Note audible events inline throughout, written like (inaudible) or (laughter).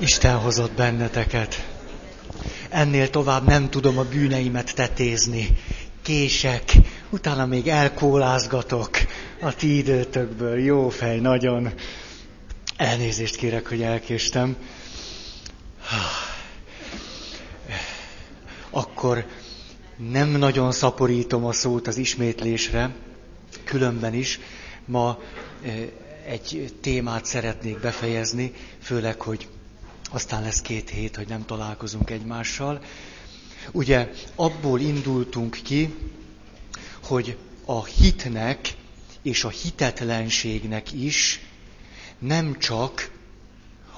Isten hozott benneteket. Ennél tovább nem tudom a bűneimet tetézni. Kések, utána még elkólázgatok a ti időtökből. Jó fej, nagyon. Elnézést kérek, hogy elkéstem. Akkor nem nagyon szaporítom a szót az ismétlésre, különben is. Ma eh, egy témát szeretnék befejezni, főleg, hogy aztán lesz két hét, hogy nem találkozunk egymással. Ugye abból indultunk ki, hogy a hitnek és a hitetlenségnek is nem csak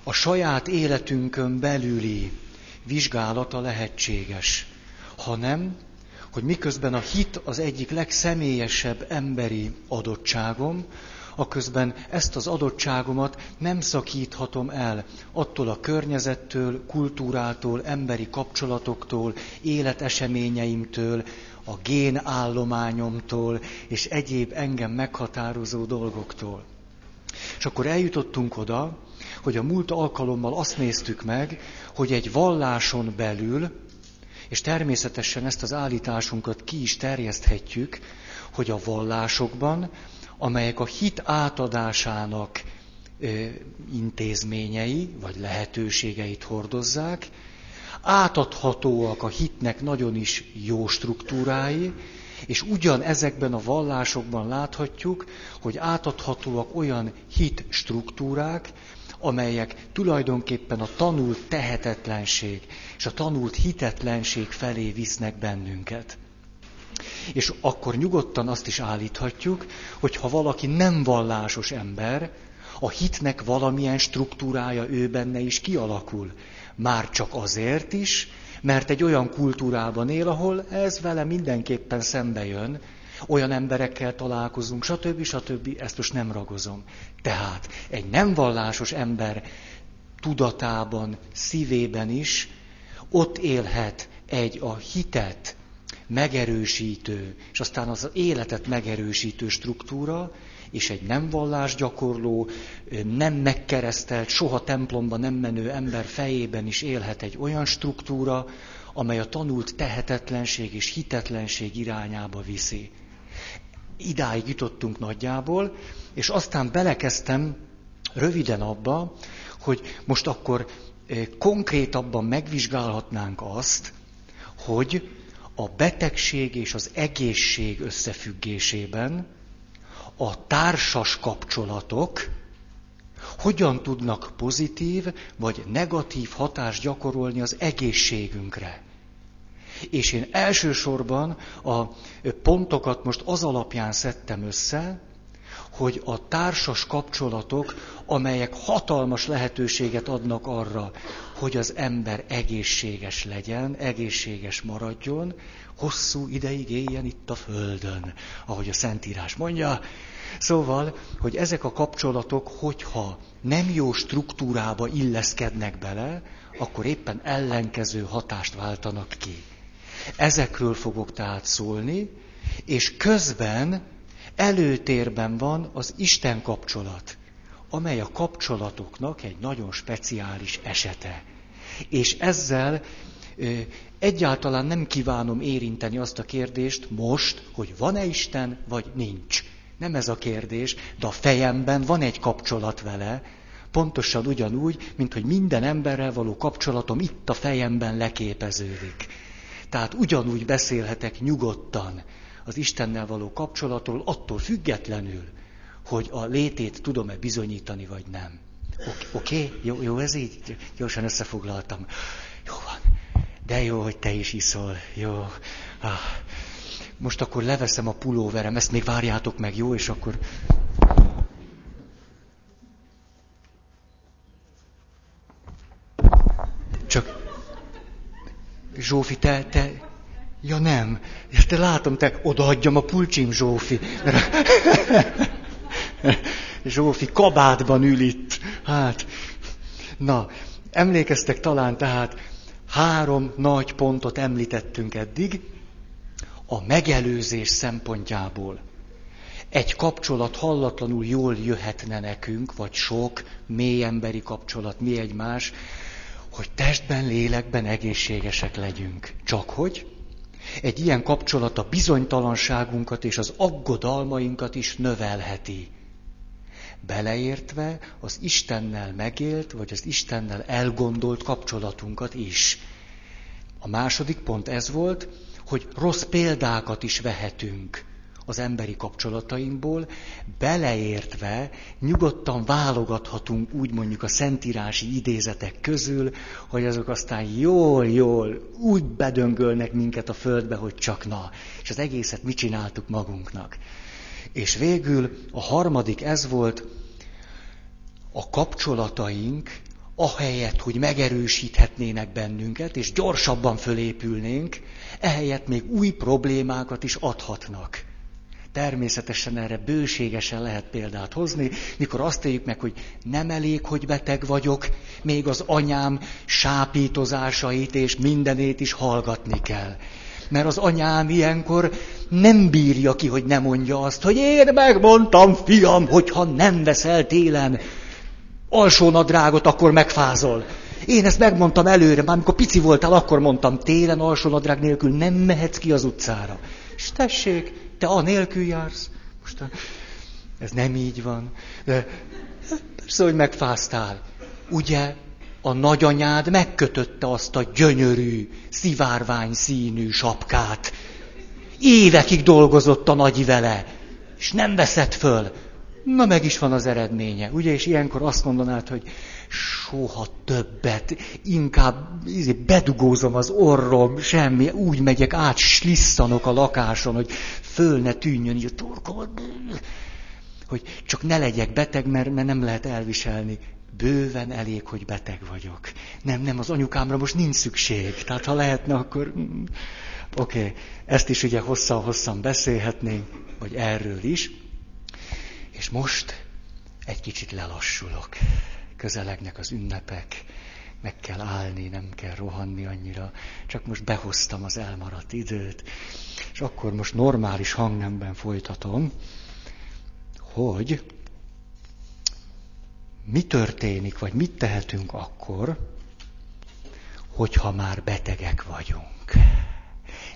a saját életünkön belüli vizsgálata lehetséges, hanem hogy miközben a hit az egyik legszemélyesebb emberi adottságom, aközben ezt az adottságomat nem szakíthatom el attól a környezettől, kultúrától, emberi kapcsolatoktól, életeseményeimtől, a génállományomtól és egyéb engem meghatározó dolgoktól. És akkor eljutottunk oda, hogy a múlt alkalommal azt néztük meg, hogy egy valláson belül, és természetesen ezt az állításunkat ki is terjeszthetjük, hogy a vallásokban amelyek a hit átadásának intézményei, vagy lehetőségeit hordozzák, átadhatóak a hitnek nagyon is jó struktúrái, és ugyan ezekben a vallásokban láthatjuk, hogy átadhatóak olyan hit struktúrák, amelyek tulajdonképpen a tanult tehetetlenség és a tanult hitetlenség felé visznek bennünket. És akkor nyugodtan azt is állíthatjuk, hogy ha valaki nem vallásos ember, a hitnek valamilyen struktúrája ő benne is kialakul. Már csak azért is, mert egy olyan kultúrában él, ahol ez vele mindenképpen szembe jön, olyan emberekkel találkozunk, stb. stb. Ezt most nem ragozom. Tehát egy nem vallásos ember tudatában, szívében is ott élhet egy a hitet megerősítő, és aztán az életet megerősítő struktúra, és egy nem vallás gyakorló, nem megkeresztelt, soha templomba nem menő ember fejében is élhet egy olyan struktúra, amely a tanult tehetetlenség és hitetlenség irányába viszi. Idáig jutottunk nagyjából, és aztán belekezdtem röviden abba, hogy most akkor eh, konkrétabban megvizsgálhatnánk azt, hogy a betegség és az egészség összefüggésében a társas kapcsolatok hogyan tudnak pozitív vagy negatív hatást gyakorolni az egészségünkre. És én elsősorban a pontokat most az alapján szedtem össze, hogy a társas kapcsolatok, amelyek hatalmas lehetőséget adnak arra, hogy az ember egészséges legyen, egészséges maradjon, hosszú ideig éljen itt a Földön, ahogy a Szentírás mondja. Szóval, hogy ezek a kapcsolatok, hogyha nem jó struktúrába illeszkednek bele, akkor éppen ellenkező hatást váltanak ki. Ezekről fogok tehát szólni, és közben előtérben van az Isten kapcsolat, amely a kapcsolatoknak egy nagyon speciális esete. És ezzel egyáltalán nem kívánom érinteni azt a kérdést most, hogy van-e Isten, vagy nincs. Nem ez a kérdés, de a fejemben van egy kapcsolat vele, pontosan ugyanúgy, mint hogy minden emberrel való kapcsolatom itt a fejemben leképeződik. Tehát ugyanúgy beszélhetek nyugodtan az Istennel való kapcsolatról, attól függetlenül, hogy a létét tudom-e bizonyítani, vagy nem. Oké? Okay? Jó, jó ez így? Gyorsan összefoglaltam. Jó van. De jó, hogy te is iszol. Jó. Ah. Most akkor leveszem a pulóverem, ezt még várjátok meg, jó? És akkor... Csak... Zsófi, te, te, Ja nem, ja, te látom, te odaadjam a pulcsim, Zsófi. (laughs) Zsófi kabátban ül itt. Hát, na, emlékeztek talán tehát, három nagy pontot említettünk eddig, a megelőzés szempontjából. Egy kapcsolat hallatlanul jól jöhetne nekünk, vagy sok mély emberi kapcsolat, mi egymás, hogy testben, lélekben egészségesek legyünk. Csak hogy egy ilyen kapcsolat a bizonytalanságunkat és az aggodalmainkat is növelheti. Beleértve az Istennel megélt, vagy az Istennel elgondolt kapcsolatunkat is. A második pont ez volt, hogy rossz példákat is vehetünk az emberi kapcsolatainkból, beleértve nyugodtan válogathatunk úgy mondjuk a szentírási idézetek közül, hogy azok aztán jól-jól úgy bedöngölnek minket a földbe, hogy csak na. És az egészet mi csináltuk magunknak. És végül a harmadik ez volt, a kapcsolataink ahelyett, hogy megerősíthetnének bennünket, és gyorsabban fölépülnénk, ehelyett még új problémákat is adhatnak. Természetesen erre bőségesen lehet példát hozni, mikor azt éljük meg, hogy nem elég, hogy beteg vagyok, még az anyám sápítozásait és mindenét is hallgatni kell. Mert az anyám ilyenkor nem bírja ki, hogy nem mondja azt, hogy én megmondtam, fiam, hogy ha nem veszel télen alsónadrágot, akkor megfázol. Én ezt megmondtam előre, már amikor pici voltál, akkor mondtam, télen alsónadrág nélkül nem mehetsz ki az utcára. És tessék, te a nélkül jársz. Most ez nem így van. De persze, hogy megfáztál. Ugye a nagyanyád megkötötte azt a gyönyörű, szivárvány színű sapkát. Évekig dolgozott a nagyi vele, és nem veszett föl. Na meg is van az eredménye. Ugye, és ilyenkor azt mondanád, hogy soha többet, inkább izé, bedugózom az orrom, semmi, úgy megyek át, slisszanok a lakáson, hogy föl ne tűnjön így a torkomat, hogy csak ne legyek beteg, mert, mert nem lehet elviselni. Bőven elég, hogy beteg vagyok. Nem, nem, az anyukámra most nincs szükség. Tehát ha lehetne, akkor... Mm, oké, okay. ezt is ugye hosszan-hosszan beszélhetnénk, vagy erről is. És most egy kicsit lelassulok. Közelegnek az ünnepek, meg kell állni, nem kell rohanni annyira. Csak most behoztam az elmaradt időt, és akkor most normális hangnemben folytatom, hogy mi történik, vagy mit tehetünk akkor, hogyha már betegek vagyunk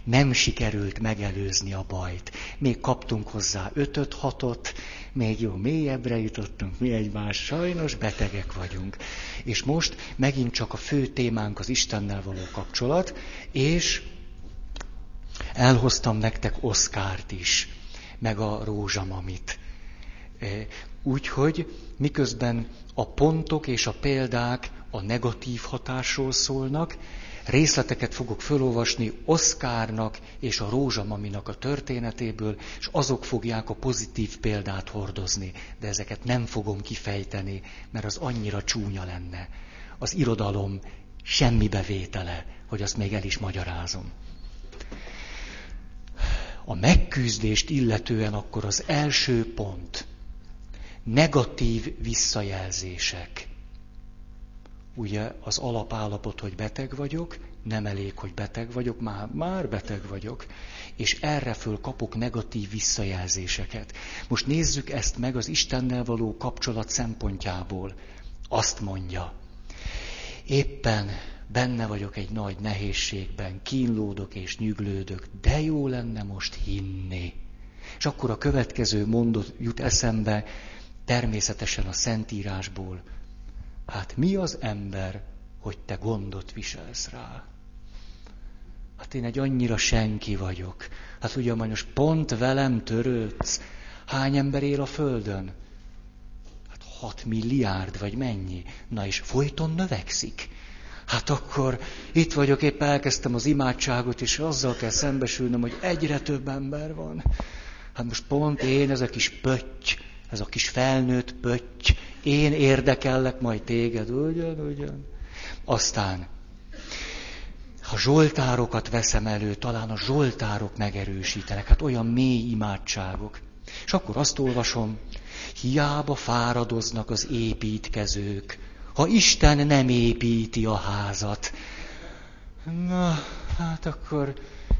nem sikerült megelőzni a bajt. Még kaptunk hozzá ötöt, hatot, még jó mélyebbre jutottunk mi egymás, sajnos betegek vagyunk. És most megint csak a fő témánk az Istennel való kapcsolat, és elhoztam nektek Oszkárt is, meg a rózsamamit. Úgyhogy miközben a pontok és a példák a negatív hatásról szólnak, részleteket fogok felolvasni Oszkárnak és a Rózsamaminak a történetéből, és azok fogják a pozitív példát hordozni, de ezeket nem fogom kifejteni, mert az annyira csúnya lenne. Az irodalom semmi bevétele, hogy azt még el is magyarázom. A megküzdést illetően akkor az első pont. Negatív visszajelzések ugye az alapállapot, hogy beteg vagyok, nem elég, hogy beteg vagyok, már, már beteg vagyok, és erre föl kapok negatív visszajelzéseket. Most nézzük ezt meg az Istennel való kapcsolat szempontjából. Azt mondja, éppen benne vagyok egy nagy nehézségben, kínlódok és nyüglődök, de jó lenne most hinni. És akkor a következő mondat jut eszembe, természetesen a Szentírásból, Hát mi az ember, hogy te gondot viselsz rá? Hát én egy annyira senki vagyok. Hát ugye most pont velem törődsz. Hány ember él a Földön? Hát hat milliárd, vagy mennyi? Na és folyton növekszik. Hát akkor itt vagyok, épp elkezdtem az imádságot, és azzal kell szembesülnöm, hogy egyre több ember van. Hát most pont én, ez a kis pötty, ez a kis felnőtt pötty, én érdekellek majd téged, ugyan, ugyan. Aztán, ha zsoltárokat veszem elő, talán a zsoltárok megerősítenek, hát olyan mély imádságok. És akkor azt olvasom, hiába fáradoznak az építkezők, ha Isten nem építi a házat. Na, hát akkor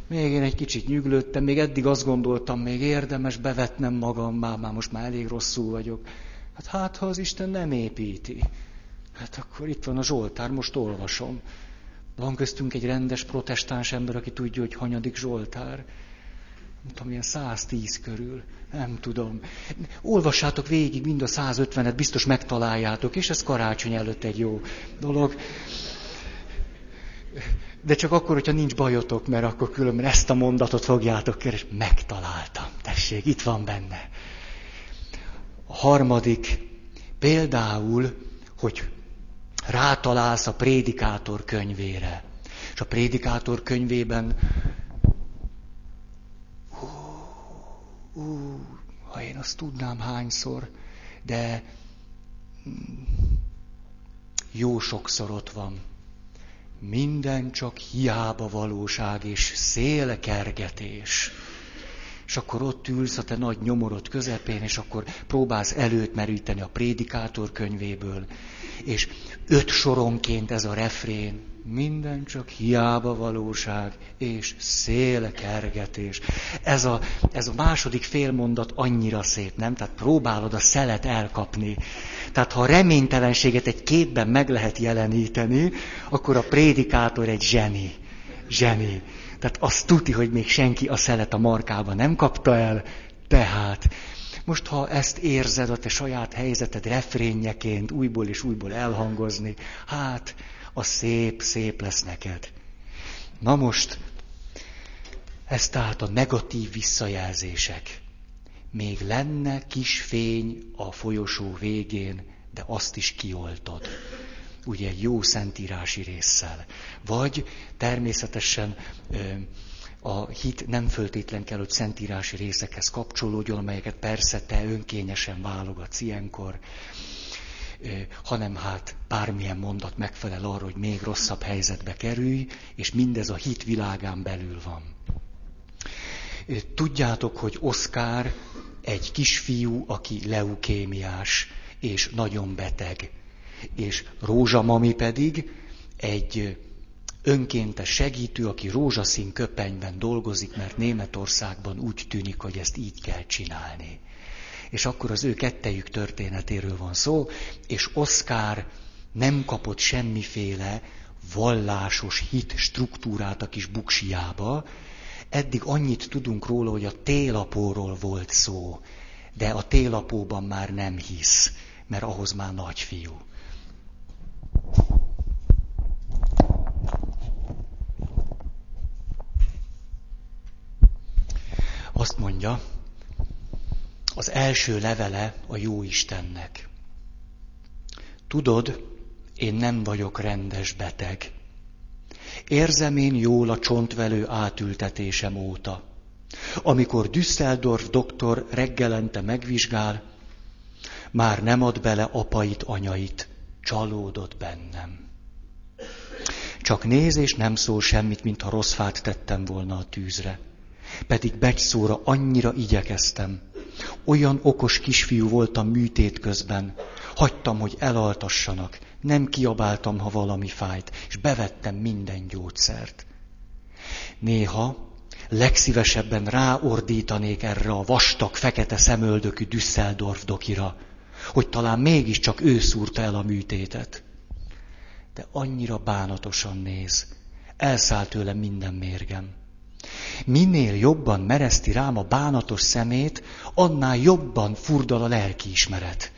még én egy kicsit nyüglődtem, még eddig azt gondoltam, még érdemes bevetnem magam, már, már most már elég rosszul vagyok. Hát hát, ha az Isten nem építi. Hát akkor itt van a Zsoltár, most olvasom. Van köztünk egy rendes protestáns ember, aki tudja, hogy hanyadik Zsoltár. Nem tudom, ilyen 110 körül. Nem tudom. Olvassátok végig mind a 150-et, biztos megtaláljátok, és ez karácsony előtt egy jó dolog. De csak akkor, hogyha nincs bajotok, mert akkor különben ezt a mondatot fogjátok keresni. Megtaláltam. Tessék, itt van benne. A harmadik, például, hogy rátalálsz a prédikátor könyvére. És a prédikátor könyvében, hú, hú, ha én azt tudnám hányszor, de mm, jó sokszor ott van. Minden csak hiába valóság és szélkergetés és akkor ott ülsz a te nagy nyomorod közepén, és akkor próbálsz előtt meríteni a prédikátor könyvéből, és öt soronként ez a refrén, minden csak hiába valóság és szélkergetés. Ez a, ez a második félmondat annyira szép, nem? Tehát próbálod a szelet elkapni. Tehát ha a reménytelenséget egy képben meg lehet jeleníteni, akkor a prédikátor egy zseni. Zseni. Tehát azt tuti, hogy még senki a szelet a markába nem kapta el, tehát most ha ezt érzed a te saját helyzeted refrénjeként újból és újból elhangozni, hát a szép, szép lesz neked. Na most, ez tehát a negatív visszajelzések. Még lenne kis fény a folyosó végén, de azt is kioltod ugye jó szentírási résszel. Vagy természetesen a hit nem föltétlen kell, hogy szentírási részekhez kapcsolódjon, amelyeket persze te önkényesen válogatsz ilyenkor, hanem hát bármilyen mondat megfelel arra, hogy még rosszabb helyzetbe kerülj, és mindez a hit világán belül van. Tudjátok, hogy Oszkár egy kisfiú, aki leukémiás és nagyon beteg és Rózsamami pedig egy önkéntes segítő, aki rózsaszín köpenyben dolgozik, mert Németországban úgy tűnik, hogy ezt így kell csinálni. És akkor az ő kettejük történetéről van szó, és Oszkár nem kapott semmiféle vallásos hit struktúrát a kis buksiába. Eddig annyit tudunk róla, hogy a télapóról volt szó, de a télapóban már nem hisz, mert ahhoz már nagy fiú. Azt mondja, az első levele a jó Istennek. Tudod, én nem vagyok rendes beteg. Érzem én jól a csontvelő átültetésem óta. Amikor Düsseldorf doktor reggelente megvizsgál, már nem ad bele apait, anyait, csalódott bennem. Csak néz és nem szól semmit, mintha rossz fát tettem volna a tűzre. Pedig becsszóra annyira igyekeztem. Olyan okos kisfiú voltam műtét közben. Hagytam, hogy elaltassanak. Nem kiabáltam, ha valami fájt, és bevettem minden gyógyszert. Néha legszívesebben ráordítanék erre a vastag, fekete szemöldökű Düsseldorf dokira, hogy talán mégiscsak ő szúrta el a műtétet. De annyira bánatosan néz. Elszállt tőle minden mérgem. Minél jobban mereszti rám a bánatos szemét, annál jobban furdal a lelkiismeret.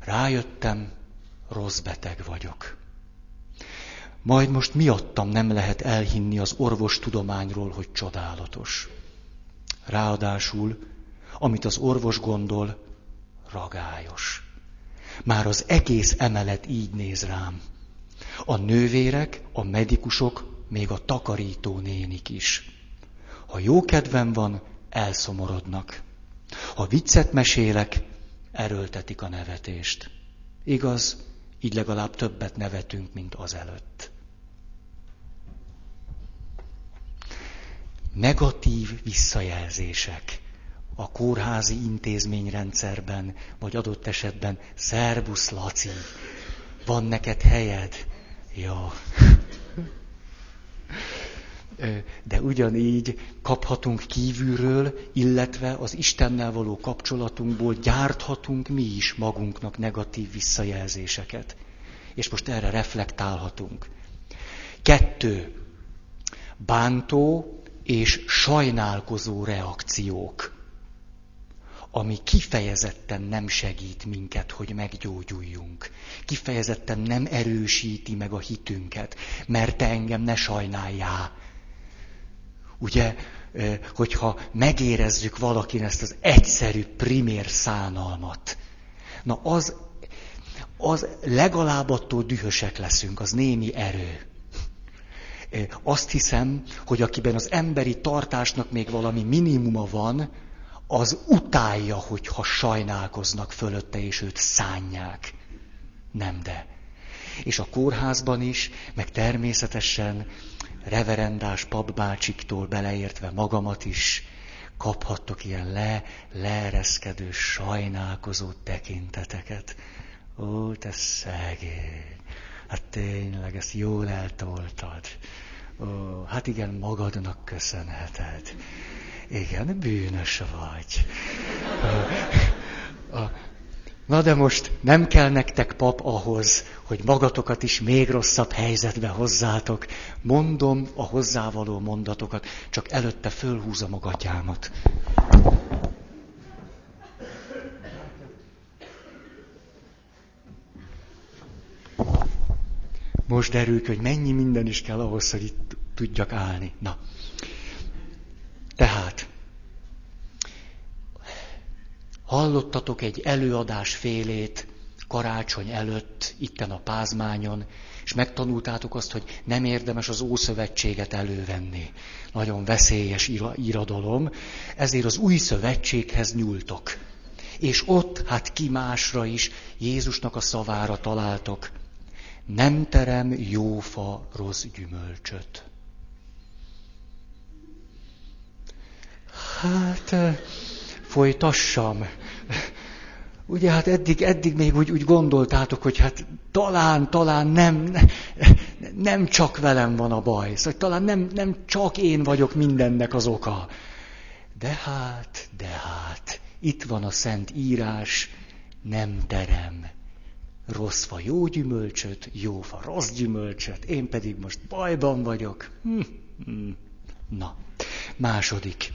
Rájöttem, rossz beteg vagyok. Majd most miattam nem lehet elhinni az orvostudományról, hogy csodálatos. Ráadásul, amit az orvos gondol, ragályos. Már az egész emelet így néz rám. A nővérek, a medikusok, még a takarító nénik is. Ha jó kedvem van, elszomorodnak. Ha viccet mesélek, erőltetik a nevetést. Igaz, így legalább többet nevetünk, mint azelőtt. Negatív visszajelzések a kórházi intézményrendszerben, vagy adott esetben, szerbusz Laci, van neked helyed? Ja. De ugyanígy kaphatunk kívülről, illetve az Istennel való kapcsolatunkból gyárthatunk mi is magunknak negatív visszajelzéseket. És most erre reflektálhatunk. Kettő. Bántó és sajnálkozó reakciók, ami kifejezetten nem segít minket, hogy meggyógyuljunk. Kifejezetten nem erősíti meg a hitünket, mert te engem ne sajnáljál. Ugye, hogyha megérezzük valakin ezt az egyszerű, primér szánalmat, na az, az legalább attól dühösek leszünk, az némi erő. Azt hiszem, hogy akiben az emberi tartásnak még valami minimuma van, az utálja, hogyha sajnálkoznak fölötte, és őt szánják. Nem de. És a kórházban is, meg természetesen reverendás papbácsiktól beleértve magamat is kaphattok ilyen le, leereszkedő, sajnálkozó tekinteteket. Ó, te szegény! Hát tényleg, ezt jól eltoltad. Ó, hát igen, magadnak köszönheted. Igen, bűnös vagy. Na de most nem kell nektek pap ahhoz, hogy magatokat is még rosszabb helyzetbe hozzátok. Mondom a hozzávaló mondatokat, csak előtte fölhúzom a gatyámat. Most derül hogy mennyi minden is kell ahhoz, hogy itt tudjak állni. Na. Tehát, hallottatok egy előadás félét karácsony előtt, itten a pázmányon, és megtanultátok azt, hogy nem érdemes az Ószövetséget elővenni. Nagyon veszélyes iradalom, ezért az új szövetséghez nyúltok. És ott, hát ki másra is, Jézusnak a szavára találtok. Nem terem jófa rossz gyümölcsöt. Hát, folytassam. Ugye hát eddig, eddig még úgy, úgy gondoltátok, hogy hát talán, talán nem, nem csak velem van a baj, szóval talán nem, nem csak én vagyok mindennek az oka. De hát, de hát, itt van a Szent Írás, nem terem. Rossz fa jó gyümölcsöt, jó fa rossz gyümölcsöt, én pedig most bajban vagyok. Hm, hm. Na, második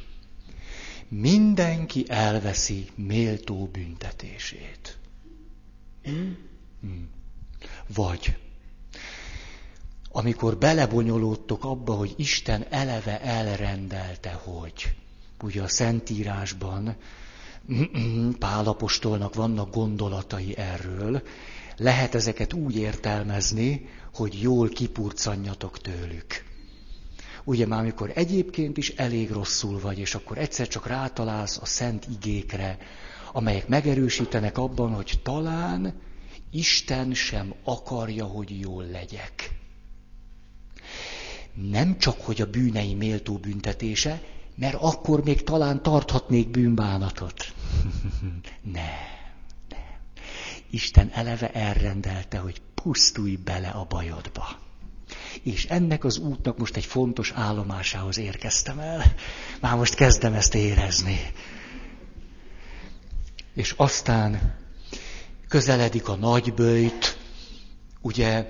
mindenki elveszi méltó büntetését. Hmm. Vagy amikor belebonyolódtok abba, hogy Isten eleve elrendelte, hogy ugye a Szentírásban (clears throat) Pálapostolnak vannak gondolatai erről, lehet ezeket úgy értelmezni, hogy jól kipurcanjatok tőlük. Ugye már amikor egyébként is elég rosszul vagy, és akkor egyszer csak rátalálsz a szent igékre, amelyek megerősítenek abban, hogy talán Isten sem akarja, hogy jól legyek. Nem csak, hogy a bűnei méltó büntetése, mert akkor még talán tarthatnék bűnbánatot. (laughs) nem, nem. Isten eleve elrendelte, hogy pusztulj bele a bajodba. És ennek az útnak most egy fontos állomásához érkeztem el. Már most kezdem ezt érezni. És aztán közeledik a nagybőjt. Ugye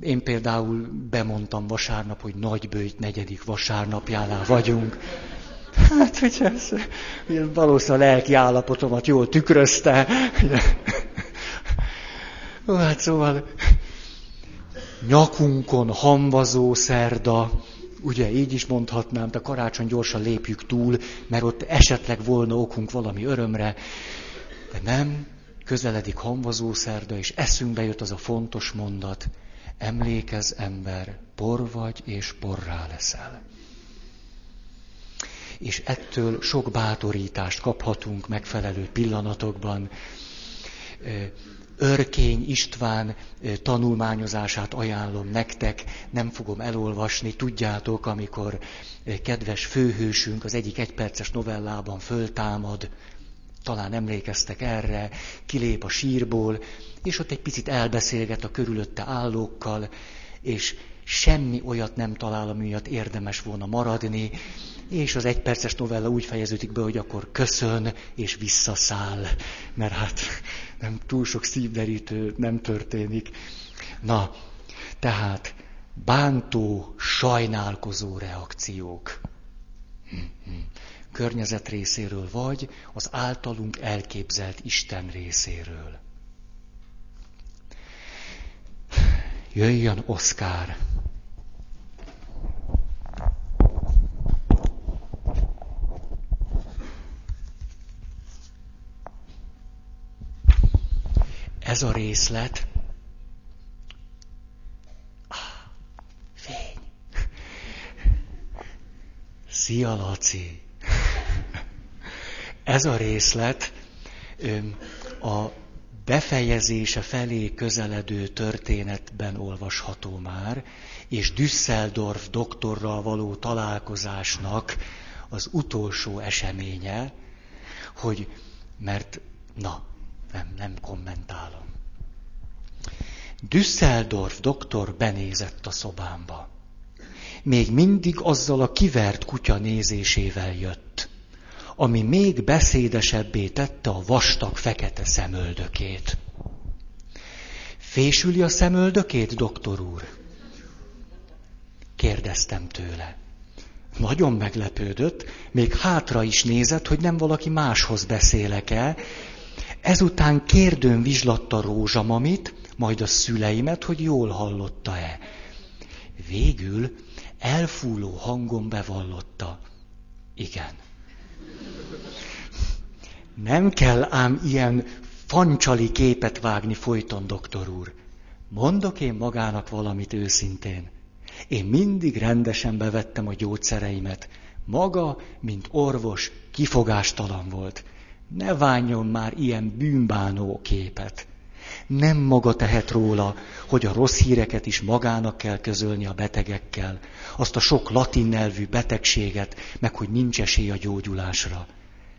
én például bemondtam vasárnap, hogy nagybőjt negyedik vasárnapjánál vagyunk. Hát, hogy ez valószínűleg a lelki állapotomat jól tükrözte. (laughs) Hát szóval nyakunkon hamvazó szerda, ugye így is mondhatnám, de karácsony gyorsan lépjük túl, mert ott esetleg volna okunk valami örömre, de nem, közeledik hamvazó szerda, és eszünkbe jött az a fontos mondat, emlékez ember, por vagy és porrá leszel. És ettől sok bátorítást kaphatunk megfelelő pillanatokban. Örkény István tanulmányozását ajánlom nektek, nem fogom elolvasni, tudjátok, amikor kedves főhősünk az egyik egyperces novellában föltámad, talán emlékeztek erre, kilép a sírból, és ott egy picit elbeszélget a körülötte állókkal, és semmi olyat nem talál, ami miatt érdemes volna maradni, és az egyperces novella úgy fejeződik be, hogy akkor köszön és visszaszáll, mert hát nem túl sok szívderítő nem történik. Na, tehát bántó, sajnálkozó reakciók. Környezet részéről, vagy az általunk elképzelt Isten részéről. Jöjjön Oszkár! Ez a részlet Fény. Szia, Laci! Ez a részlet a befejezése felé közeledő történetben olvasható már, és Düsseldorf doktorral való találkozásnak az utolsó eseménye, hogy, mert, na, nem, nem kommentálom. Düsseldorf doktor benézett a szobámba. Még mindig azzal a kivert kutya nézésével jött, ami még beszédesebbé tette a vastag fekete szemöldökét. Fésüli a szemöldökét, doktor úr? Kérdeztem tőle. Nagyon meglepődött, még hátra is nézett, hogy nem valaki máshoz beszélek el. Ezután kérdőn vizslatta rózsamamit, majd a szüleimet, hogy jól hallotta-e. Végül elfúló hangon bevallotta. Igen. Nem kell ám ilyen fancsali képet vágni folyton, doktor úr. Mondok én magának valamit őszintén. Én mindig rendesen bevettem a gyógyszereimet. Maga, mint orvos, kifogástalan volt. Ne vánjon már ilyen bűnbánó képet nem maga tehet róla, hogy a rossz híreket is magának kell közölni a betegekkel, azt a sok latin nyelvű betegséget, meg hogy nincs esély a gyógyulásra.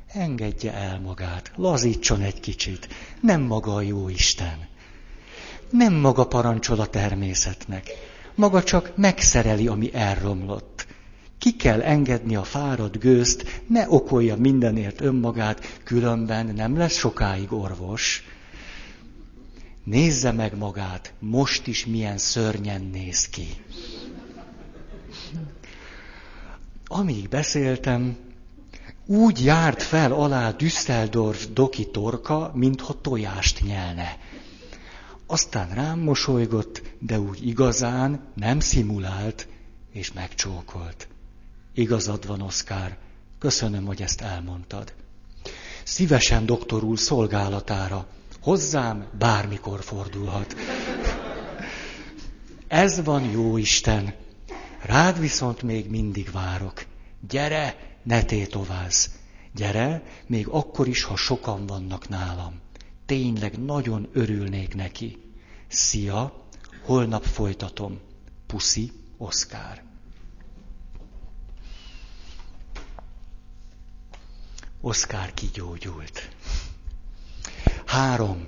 Engedje el magát, lazítson egy kicsit, nem maga a jó Isten. Nem maga parancsol a természetnek, maga csak megszereli, ami elromlott. Ki kell engedni a fáradt gőzt, ne okolja mindenért önmagát, különben nem lesz sokáig orvos. Nézze meg magát, most is milyen szörnyen néz ki. Amíg beszéltem, úgy járt fel alá Düsseldorf doki torka, mintha tojást nyelne. Aztán rám mosolygott, de úgy igazán nem szimulált, és megcsókolt. Igazad van, Oszkár, köszönöm, hogy ezt elmondtad. Szívesen doktorul szolgálatára, Hozzám bármikor fordulhat. Ez van, jó Isten. Rád viszont még mindig várok. Gyere, ne tétovázz. Gyere, még akkor is, ha sokan vannak nálam. Tényleg nagyon örülnék neki. Szia, holnap folytatom. Puszi, Oszkár. Oszkár kigyógyult. Három.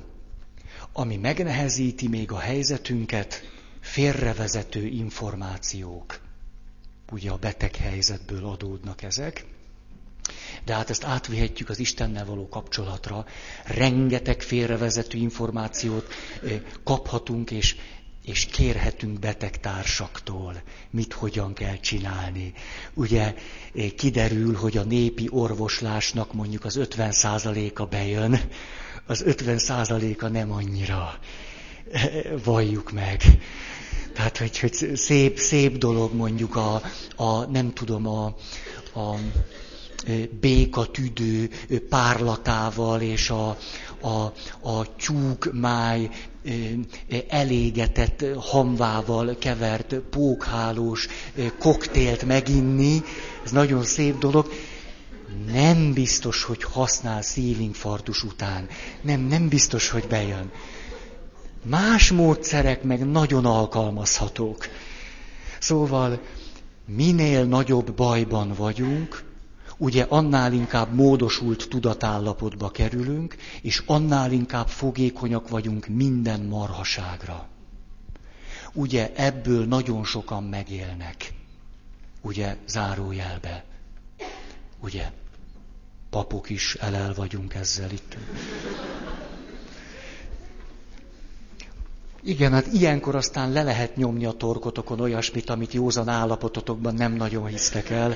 Ami megnehezíti még a helyzetünket, félrevezető információk. Ugye a beteg helyzetből adódnak ezek. De hát ezt átvihetjük az Istennel való kapcsolatra. Rengeteg félrevezető információt kaphatunk, és, és kérhetünk betegtársaktól, mit hogyan kell csinálni. Ugye kiderül, hogy a népi orvoslásnak mondjuk az 50%-a bejön, az 50 százaléka nem annyira valljuk meg. Tehát, hogy, hogy szép, szép dolog mondjuk a, a nem tudom, a, a béka tüdő párlatával és a, a, a tyúkmáj elégetett hamvával kevert pókhálós koktélt meginni. Ez nagyon szép dolog nem biztos, hogy használ szívinfarktus után. Nem, nem biztos, hogy bejön. Más módszerek meg nagyon alkalmazhatók. Szóval minél nagyobb bajban vagyunk, ugye annál inkább módosult tudatállapotba kerülünk, és annál inkább fogékonyak vagyunk minden marhaságra. ugye ebből nagyon sokan megélnek. Ugye zárójelbe. Ugye? Papok is elel vagyunk ezzel itt. Igen, hát ilyenkor aztán le lehet nyomni a torkotokon olyasmit, amit józan állapototokban nem nagyon hisztek el.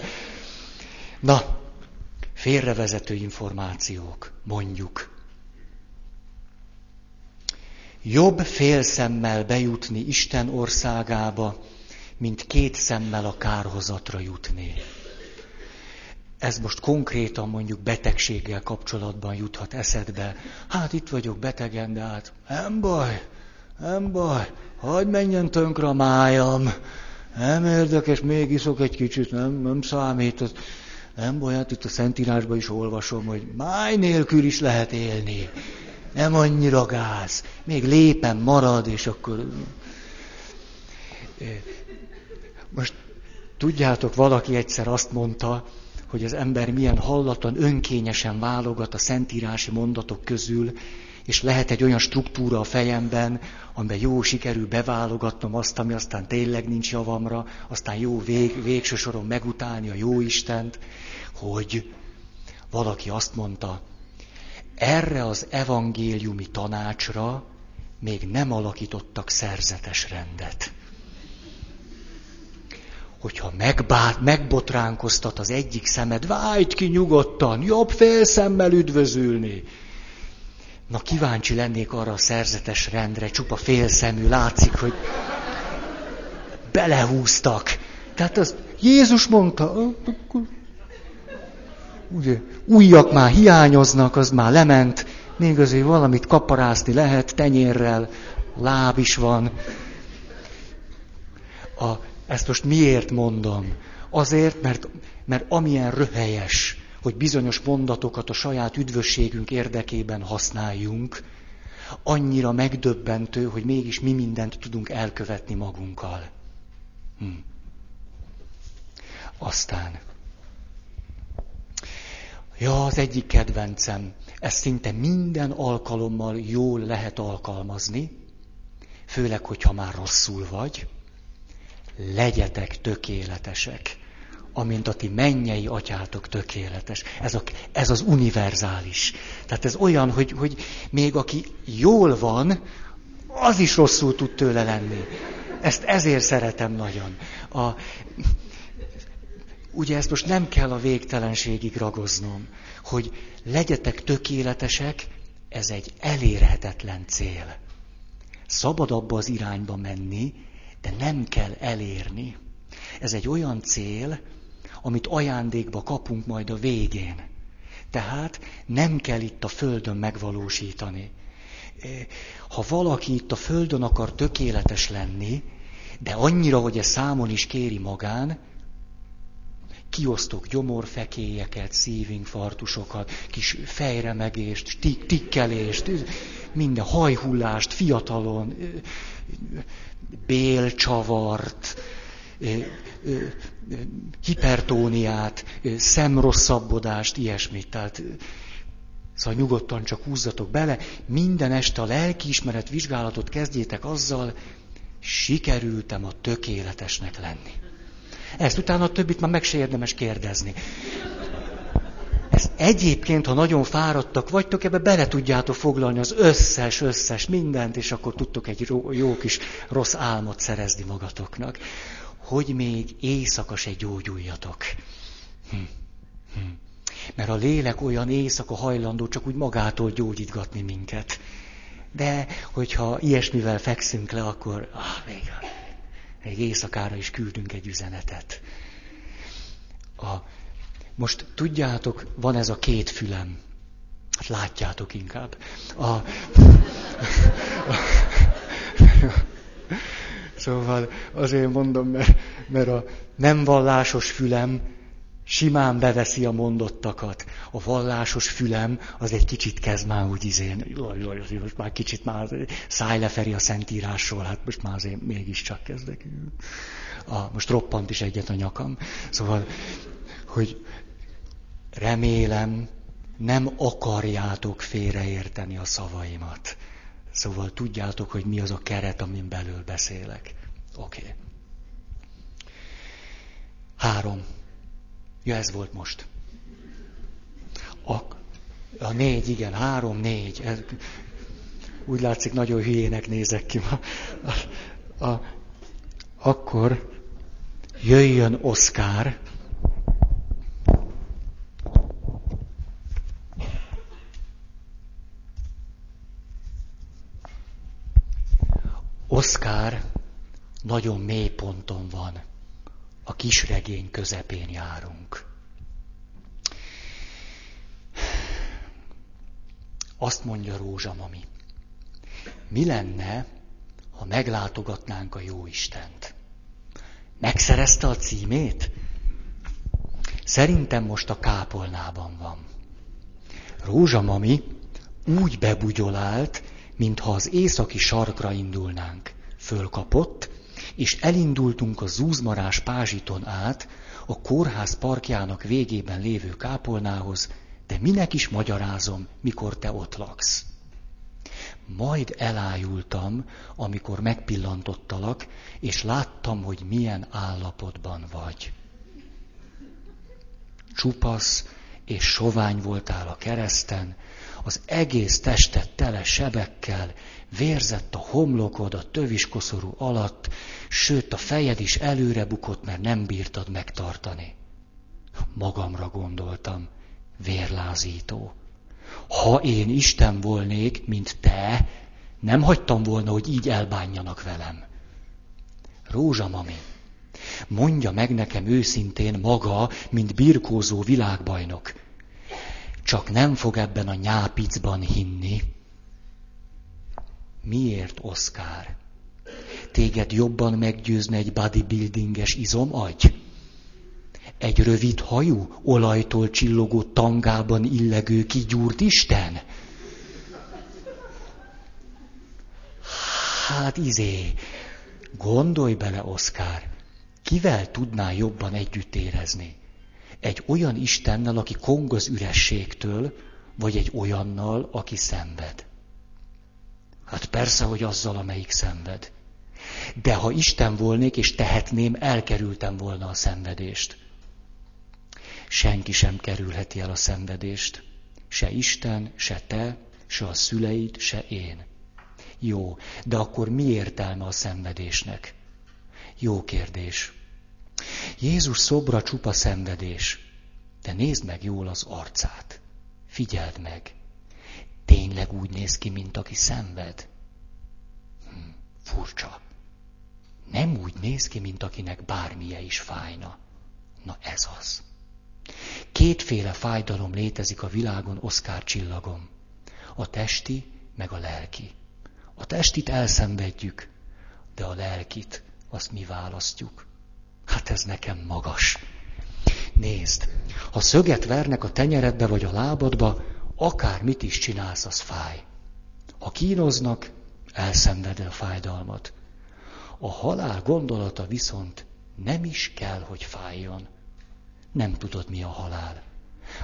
Na, félrevezető információk, mondjuk. Jobb fél szemmel bejutni Isten országába, mint két szemmel a kárhozatra jutni. Ez most konkrétan mondjuk betegséggel kapcsolatban juthat eszedbe. Hát itt vagyok betegen, de hát nem baj, nem baj, hagyd menjen tönkre a májam. Nem érdekes, még iszok egy kicsit, nem, nem számít. Nem baj, hát itt a Szentírásban is olvasom, hogy máj nélkül is lehet élni. Nem annyira gáz. Még lépen marad, és akkor... Most tudjátok, valaki egyszer azt mondta, hogy az ember milyen hallatlan, önkényesen válogat a szentírási mondatok közül, és lehet egy olyan struktúra a fejemben, amiben jó sikerül beválogatnom azt, ami aztán tényleg nincs javamra, aztán jó vég, végső soron megutálni a jó Istent, hogy valaki azt mondta, erre az evangéliumi tanácsra még nem alakítottak szerzetes rendet. Hogyha megbát, megbotránkoztat az egyik szemed, vágyd ki nyugodtan, jobb fél szemmel üdvözülni. Na kíváncsi lennék arra a szerzetes rendre, csupa félszemű, látszik, hogy belehúztak. Tehát az Jézus mondta, ugye, újak már hiányoznak, az már lement, még azért valamit kaparászni lehet, tenyérrel, láb is van. A, ezt most miért mondom? Azért, mert, mert amilyen röhelyes, hogy bizonyos mondatokat a saját üdvösségünk érdekében használjunk, annyira megdöbbentő, hogy mégis mi mindent tudunk elkövetni magunkkal. Hm. Aztán. Ja, az egyik kedvencem. Ezt szinte minden alkalommal jól lehet alkalmazni, főleg, hogyha már rosszul vagy. Legyetek tökéletesek amint a ti mennyei atyátok tökéletes. Ez, a, ez az univerzális. Tehát ez olyan, hogy, hogy még aki jól van, az is rosszul tud tőle lenni. Ezt ezért szeretem nagyon. A, ugye ezt most nem kell a végtelenségig ragoznom, hogy legyetek tökéletesek, ez egy elérhetetlen cél. Szabad abba az irányba menni, de nem kell elérni. Ez egy olyan cél, amit ajándékba kapunk majd a végén. Tehát nem kell itt a Földön megvalósítani. Ha valaki itt a Földön akar tökéletes lenni, de annyira, hogy ez számon is kéri magán, kiosztok gyomorfekélyeket, szívinfarktusokat, kis fejremegést, tik- tikkelést, minden hajhullást, fiatalon, bélcsavart, hipertóniát, szemrosszabbodást, ilyesmit. Tehát Szóval nyugodtan csak húzzatok bele, minden este a lelkiismeret vizsgálatot kezdjétek azzal, sikerültem a tökéletesnek lenni. Ezt utána a többit már meg se érdemes kérdezni. Ezt egyébként, ha nagyon fáradtak vagytok, ebbe bele tudjátok foglalni az összes, összes mindent, és akkor tudtok egy jó kis rossz álmot szerezni magatoknak hogy még éjszaka se gyógyuljatok. Hm. Hm. Mert a lélek olyan éjszaka hajlandó csak úgy magától gyógyítgatni minket. De hogyha ilyesmivel fekszünk le, akkor ah, még, még éjszakára is küldünk egy üzenetet. A, most tudjátok, van ez a két fülem. Hát látjátok inkább. A, (laughs) a, Szóval azért mondom, mert, mert a nem vallásos fülem simán beveszi a mondottakat. A vallásos fülem az egy kicsit kezd már úgy izén, jaj, jaj, most már kicsit már szájleferi a szentírásról, hát most már azért mégiscsak kezdek. A, most roppant is egyet a nyakam. Szóval, hogy remélem, nem akarjátok félreérteni a szavaimat. Szóval tudjátok, hogy mi az a keret, amin belül beszélek. Oké. Okay. Három. Ja, ez volt most. A, a négy, igen, három, négy. Ez, úgy látszik, nagyon hülyének nézek ki ma. A, a, akkor jöjjön Oszkár, Oszkár nagyon mély ponton van. A kisregény közepén járunk. Azt mondja Rózsa mami, mi lenne, ha meglátogatnánk a Jóistent? Megszerezte a címét? Szerintem most a kápolnában van. Rózsa mami úgy bebugyolált, mintha az északi sarkra indulnánk. Fölkapott, és elindultunk a zúzmarás pázsiton át, a kórház parkjának végében lévő kápolnához, de minek is magyarázom, mikor te ott laksz. Majd elájultam, amikor megpillantottalak, és láttam, hogy milyen állapotban vagy. Csupasz és sovány voltál a kereszten, az egész testet tele sebekkel, vérzett a homlokod a töviskoszorú alatt, sőt a fejed is előre bukott, mert nem bírtad megtartani. Magamra gondoltam, vérlázító. Ha én Isten volnék, mint te, nem hagytam volna, hogy így elbánjanak velem. Rózsa mami, mondja meg nekem őszintén maga, mint birkózó világbajnok, csak nem fog ebben a nyápicban hinni. Miért, Oszkár? Téged jobban meggyőzne egy bodybuildinges izomagy? Egy rövid hajú, olajtól csillogó tangában illegő kigyúrt Isten? Hát izé, gondolj bele, Oszkár, kivel tudná jobban együtt érezni? Egy olyan Istennel, aki kong az ürességtől, vagy egy olyannal, aki szenved. Hát persze, hogy azzal, amelyik szenved. De ha Isten volnék és tehetném, elkerültem volna a szenvedést. Senki sem kerülheti el a szenvedést. Se Isten, se te, se a szüleid, se én. Jó, de akkor mi értelme a szenvedésnek? Jó kérdés. Jézus szobra csupa szenvedés. De nézd meg jól az arcát. Figyeld meg. Tényleg úgy néz ki, mint aki szenved. Hm, furcsa. Nem úgy néz ki, mint akinek bármilyen is fájna. Na ez az. Kétféle fájdalom létezik a világon Oszkár csillagom. A testi, meg a lelki. A testit elszenvedjük, de a lelkit azt mi választjuk. Hát ez nekem magas. Nézd, ha szöget vernek a tenyeredbe vagy a lábadba, akár mit is csinálsz, az fáj. Ha kínoznak, elszenveded a fájdalmat. A halál gondolata viszont nem is kell, hogy fájjon. Nem tudod, mi a halál.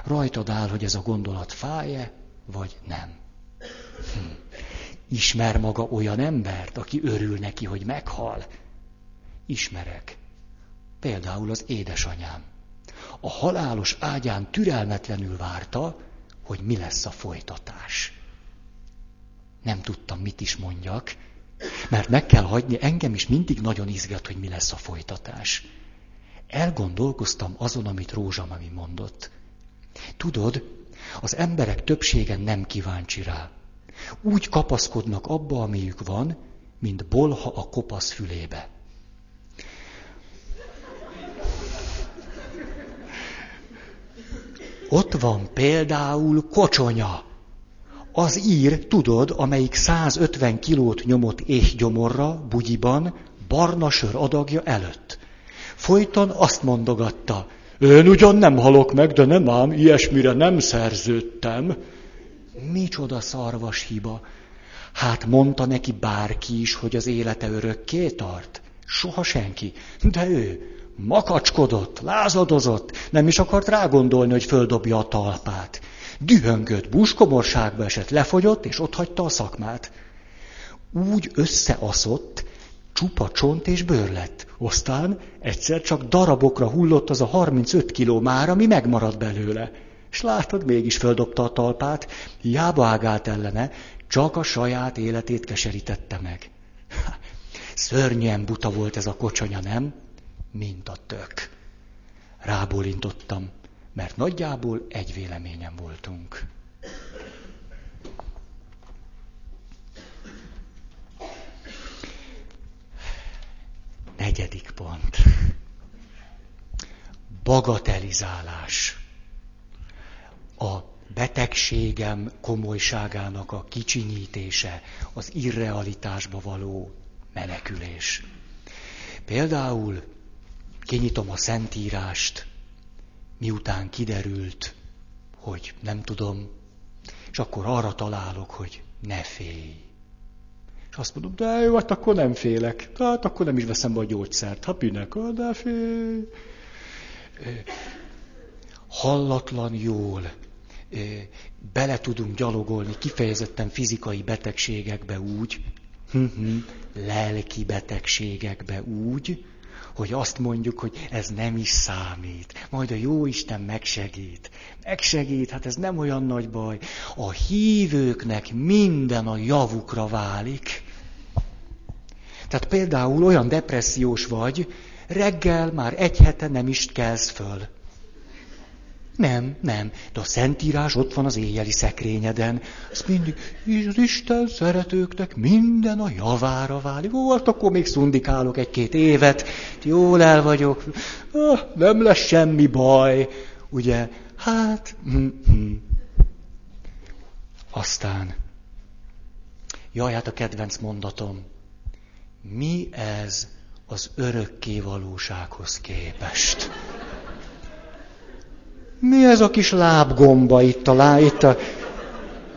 Rajtad áll, hogy ez a gondolat fáj-e, vagy nem. Hm. Ismer maga olyan embert, aki örül neki, hogy meghal? Ismerek. Például az édesanyám. A halálos ágyán türelmetlenül várta, hogy mi lesz a folytatás. Nem tudtam, mit is mondjak, mert meg kell hagyni, engem is mindig nagyon izgat, hogy mi lesz a folytatás. Elgondolkoztam azon, amit Rózsamami mondott. Tudod, az emberek többsége nem kíváncsi rá. Úgy kapaszkodnak abba, amiük van, mint bolha a kopasz fülébe. Ott van például kocsonya. Az ír, tudod, amelyik 150 kilót nyomott éhgyomorra, bugyiban, barna sör adagja előtt. Folyton azt mondogatta, én ugyan nem halok meg, de nem ám, ilyesmire nem szerződtem. Micsoda szarvas hiba. Hát mondta neki bárki is, hogy az élete örökké tart? Soha senki. De ő, Makacskodott, lázadozott, nem is akart rágondolni, hogy földobja a talpát. Dühöngött, búskomorságba esett, lefogyott, és ott hagyta a szakmát. Úgy összeaszott, csupa csont és bőr lett. Aztán egyszer csak darabokra hullott az a 35 kiló már, ami megmaradt belőle. És látod, mégis földobta a talpát, hiába ágált ellene, csak a saját életét keserítette meg. (laughs) Szörnyen buta volt ez a kocsonya, nem? Mint a tök. Rábólintottam, mert nagyjából egy véleményen voltunk. Negyedik pont. Bagatelizálás. A betegségem komolyságának a kicsinyítése, az irrealitásba való menekülés. Például kinyitom a Szentírást, miután kiderült, hogy nem tudom, és akkor arra találok, hogy ne félj. És azt mondom, de jó, hát akkor nem félek. Tehát akkor nem is veszem be a gyógyszert. Ha bűnek, de félj. Hallatlan jól bele tudunk gyalogolni kifejezetten fizikai betegségekbe úgy, (laughs) lelki betegségekbe úgy, hogy azt mondjuk, hogy ez nem is számít. Majd a jó Isten megsegít. Megsegít, hát ez nem olyan nagy baj. A hívőknek minden a javukra válik. Tehát például olyan depressziós vagy, reggel már egy hete nem is kelsz föl. Nem, nem. De a Szentírás ott van az éjjeli szekrényeden. Az mindig, az Isten szeretőknek minden a javára válik. Ó, hát akkor még szundikálok egy-két évet, jól el vagyok, ah, nem lesz semmi baj. Ugye, hát, hm, hm. aztán, jaj, hát a kedvenc mondatom, mi ez az örökké valósághoz képest? Mi ez a kis lábgomba itt a lá, itt a...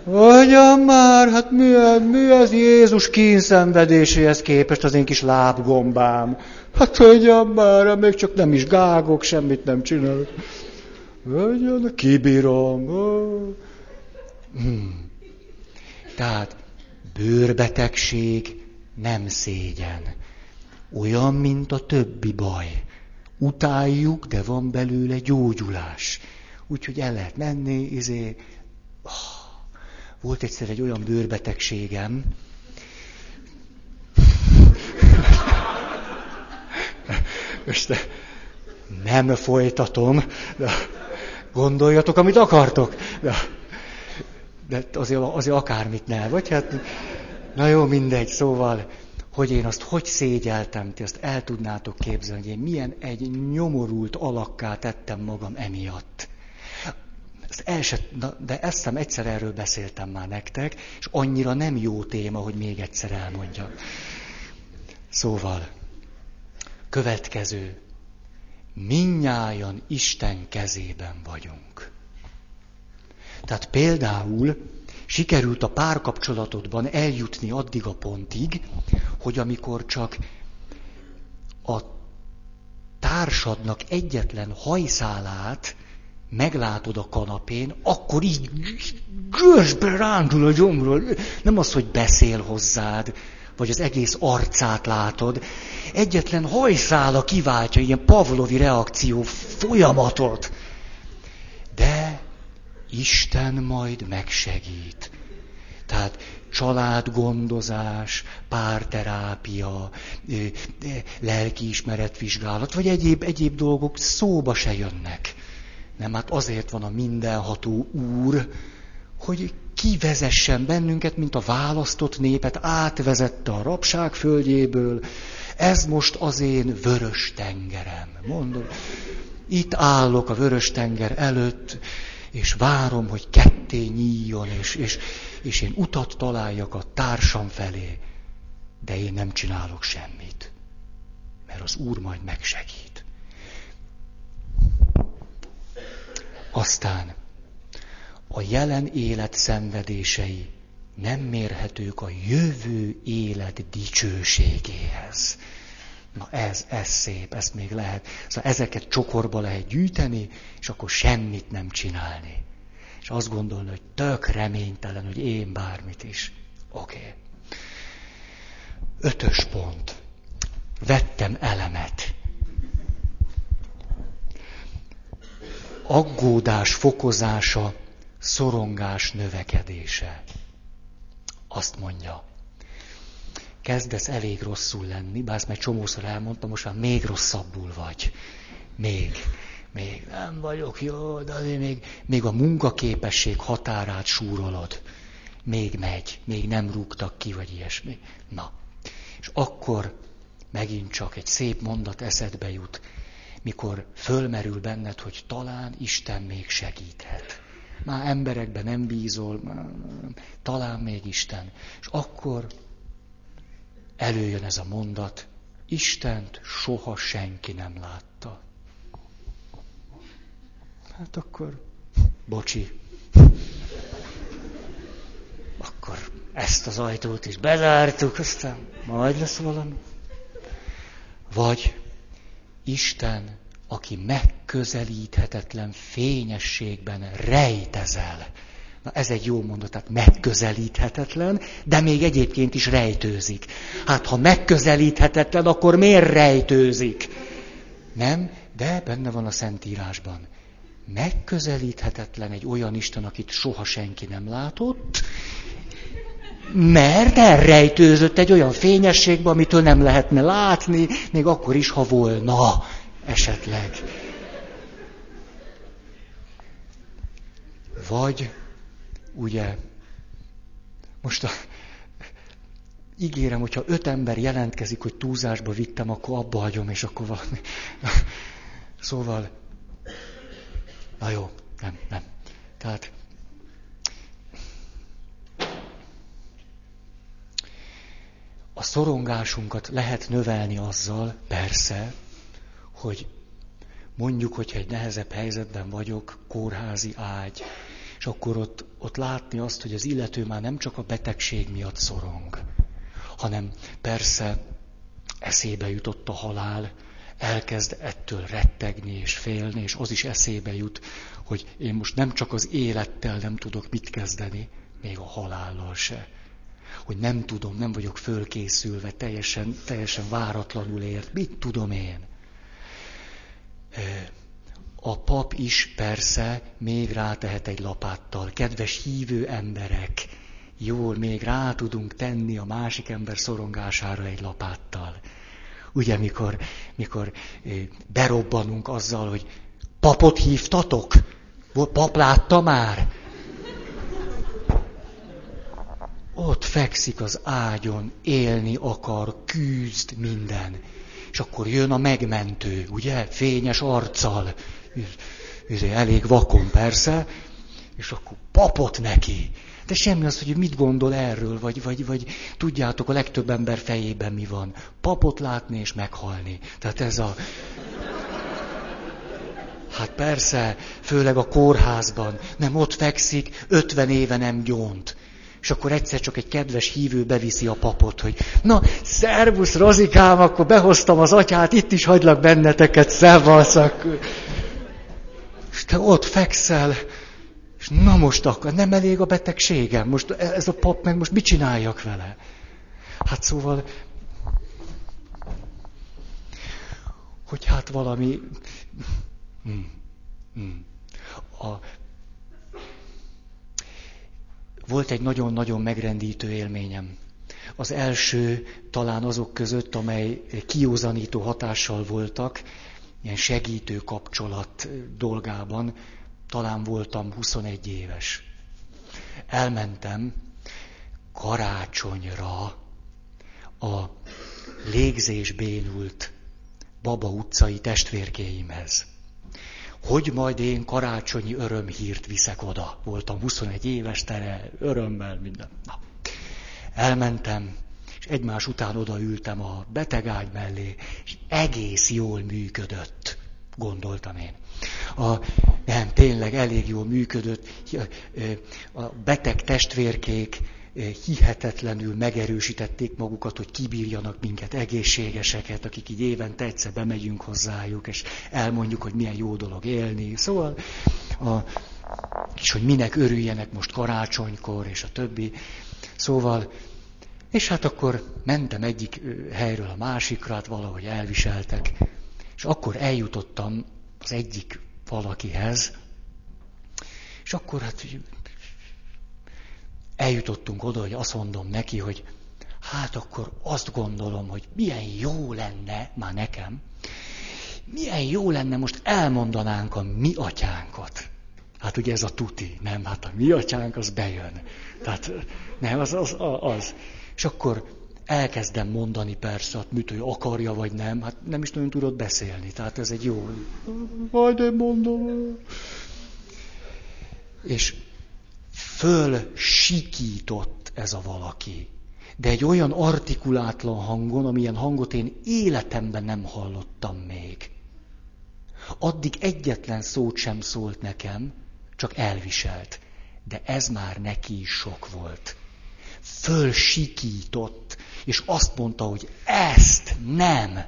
Agyam már, hát mi ez, mi ez Jézus kínszenvedéséhez képest az én kis lábgombám? Hát agyam már, még csak nem is gágok, semmit nem csinálok. Agyam, kibírom. Hmm. Tehát bőrbetegség nem szégyen. Olyan, mint a többi baj utáljuk, de van belőle gyógyulás. Úgyhogy el lehet menni, izé... Oh, volt egyszer egy olyan bőrbetegségem, most nem folytatom, de gondoljatok, amit akartok. De, de azért, azért akármit ne, vagy hát, na jó, mindegy, szóval hogy én azt hogy szégyeltem, ti azt el tudnátok képzelni, hogy én milyen egy nyomorult alakká tettem magam emiatt. Ezt el se, de ezt hiszem egyszer erről beszéltem már nektek, és annyira nem jó téma, hogy még egyszer elmondjam. Szóval, következő. Minnyájan Isten kezében vagyunk. Tehát például sikerült a párkapcsolatodban eljutni addig a pontig, hogy amikor csak a társadnak egyetlen hajszálát meglátod a kanapén, akkor így görsbe rándul a gyomról. Nem az, hogy beszél hozzád, vagy az egész arcát látod. Egyetlen hajszála kiváltja ilyen pavlovi reakció folyamatot. De Isten majd megsegít. Tehát családgondozás, párterápia, lelkiismeretvizsgálat, vagy egyéb, egyéb dolgok szóba se jönnek. Nem, hát azért van a mindenható úr, hogy kivezessen bennünket, mint a választott népet, átvezette a rabság földjéből. Ez most az én vörös tengerem. Mondom, itt állok a vörös tenger előtt, és várom, hogy ketté nyíljon, és, és, és én utat találjak a társam felé, de én nem csinálok semmit, mert az Úr majd megsegít. Aztán a jelen élet szenvedései nem mérhetők a jövő élet dicsőségéhez. Na ez, ez szép, ezt még lehet. Szóval ezeket csokorba lehet gyűjteni, és akkor semmit nem csinálni. És azt gondolni, hogy tök reménytelen, hogy én bármit is. Oké. Okay. Ötös pont. vettem elemet. Aggódás fokozása, szorongás növekedése. Azt mondja, kezdesz elég rosszul lenni, bár ezt meg csomószor elmondtam, most már még rosszabbul vagy. Még, még nem vagyok jó, de azért még, még a munkaképesség határát súrolod. Még megy, még nem rúgtak ki, vagy ilyesmi. Na, és akkor megint csak egy szép mondat eszedbe jut, mikor fölmerül benned, hogy talán Isten még segíthet. Már emberekben nem bízol, talán még Isten. És akkor előjön ez a mondat, Istent soha senki nem látta. Hát akkor, bocsi, akkor ezt az ajtót is bezártuk, aztán majd lesz valami. Vagy Isten, aki megközelíthetetlen fényességben rejtezel. Na ez egy jó mondat, tehát megközelíthetetlen, de még egyébként is rejtőzik. Hát ha megközelíthetetlen, akkor miért rejtőzik? Nem, de benne van a Szentírásban. Megközelíthetetlen egy olyan Isten, akit soha senki nem látott, mert elrejtőzött egy olyan fényességbe, amitől nem lehetne látni, még akkor is, ha volna esetleg. Vagy, ugye, most a, ígérem, hogyha öt ember jelentkezik, hogy túlzásba vittem, akkor abba hagyom, és akkor valami. Szóval, na jó, nem, nem. Tehát A szorongásunkat lehet növelni azzal, persze, hogy mondjuk, hogyha egy nehezebb helyzetben vagyok, kórházi ágy, és akkor ott, ott látni azt, hogy az illető már nem csak a betegség miatt szorong, hanem persze eszébe jutott a halál, elkezd ettől rettegni és félni, és az is eszébe jut, hogy én most nem csak az élettel nem tudok mit kezdeni, még a halállal se hogy nem tudom, nem vagyok fölkészülve, teljesen, teljesen váratlanul ért. Mit tudom én? A pap is persze még rátehet egy lapáttal. Kedves hívő emberek, jól még rá tudunk tenni a másik ember szorongására egy lapáttal. Ugye, mikor, mikor berobbanunk azzal, hogy papot hívtatok? Pap látta már? ott fekszik az ágyon, élni akar, küzd minden. És akkor jön a megmentő, ugye, fényes arccal, elég vakon persze, és akkor papot neki. De semmi az, hogy mit gondol erről, vagy, vagy, vagy tudjátok, a legtöbb ember fejében mi van. Papot látni és meghalni. Tehát ez a... Hát persze, főleg a kórházban. Nem ott fekszik, ötven éve nem gyónt. És akkor egyszer csak egy kedves hívő beviszi a papot, hogy na, szervusz Rozikám, akkor behoztam az atyát, itt is hagylak benneteket, szevaszak. És te ott fekszel, és na most akkor, nem elég a betegségem, most ez a pap meg most mit csináljak vele? Hát szóval, hogy hát valami... Hmm. Hmm. A volt egy nagyon-nagyon megrendítő élményem. Az első talán azok között, amely kiózanító hatással voltak, ilyen segítő kapcsolat dolgában, talán voltam 21 éves. Elmentem karácsonyra a légzésbénult Baba utcai testvérkéimhez hogy majd én karácsonyi örömhírt viszek oda. Voltam 21 éves, tere, örömmel, minden. Na. Elmentem, és egymás után odaültem a betegágy mellé, és egész jól működött, gondoltam én. A, nem, tényleg elég jól működött. A beteg testvérkék hihetetlenül megerősítették magukat, hogy kibírjanak minket, egészségeseket, akik így évente egyszer bemegyünk hozzájuk, és elmondjuk, hogy milyen jó dolog élni. Szóval, a, és hogy minek örüljenek most karácsonykor, és a többi. Szóval És hát akkor mentem egyik helyről a másikra, hát valahogy elviseltek. És akkor eljutottam az egyik valakihez, és akkor hát eljutottunk oda, hogy azt mondom neki, hogy hát akkor azt gondolom, hogy milyen jó lenne, már nekem, milyen jó lenne, most elmondanánk a mi atyánkat. Hát ugye ez a tuti, nem, hát a mi atyánk az bejön. Tehát nem, az az. az. És akkor elkezdem mondani persze, hát mit, hogy akarja vagy nem, hát nem is nagyon tudod beszélni, tehát ez egy jó... Majd én mondom. És föl sikított ez a valaki. De egy olyan artikulátlan hangon, amilyen hangot én életemben nem hallottam még. Addig egyetlen szót sem szólt nekem, csak elviselt. De ez már neki is sok volt. Fölsikított, és azt mondta, hogy ezt nem.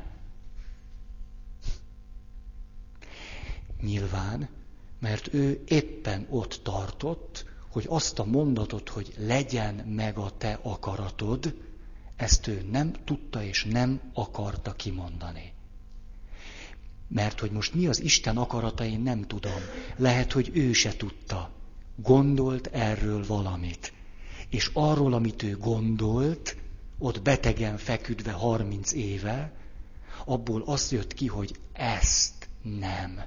Nyilván, mert ő éppen ott tartott, hogy azt a mondatot, hogy legyen meg a te akaratod, ezt ő nem tudta és nem akarta kimondani. Mert hogy most mi az Isten akarata, én nem tudom. Lehet, hogy ő se tudta. Gondolt erről valamit. És arról, amit ő gondolt, ott betegen feküdve harminc éve, abból az jött ki, hogy ezt nem.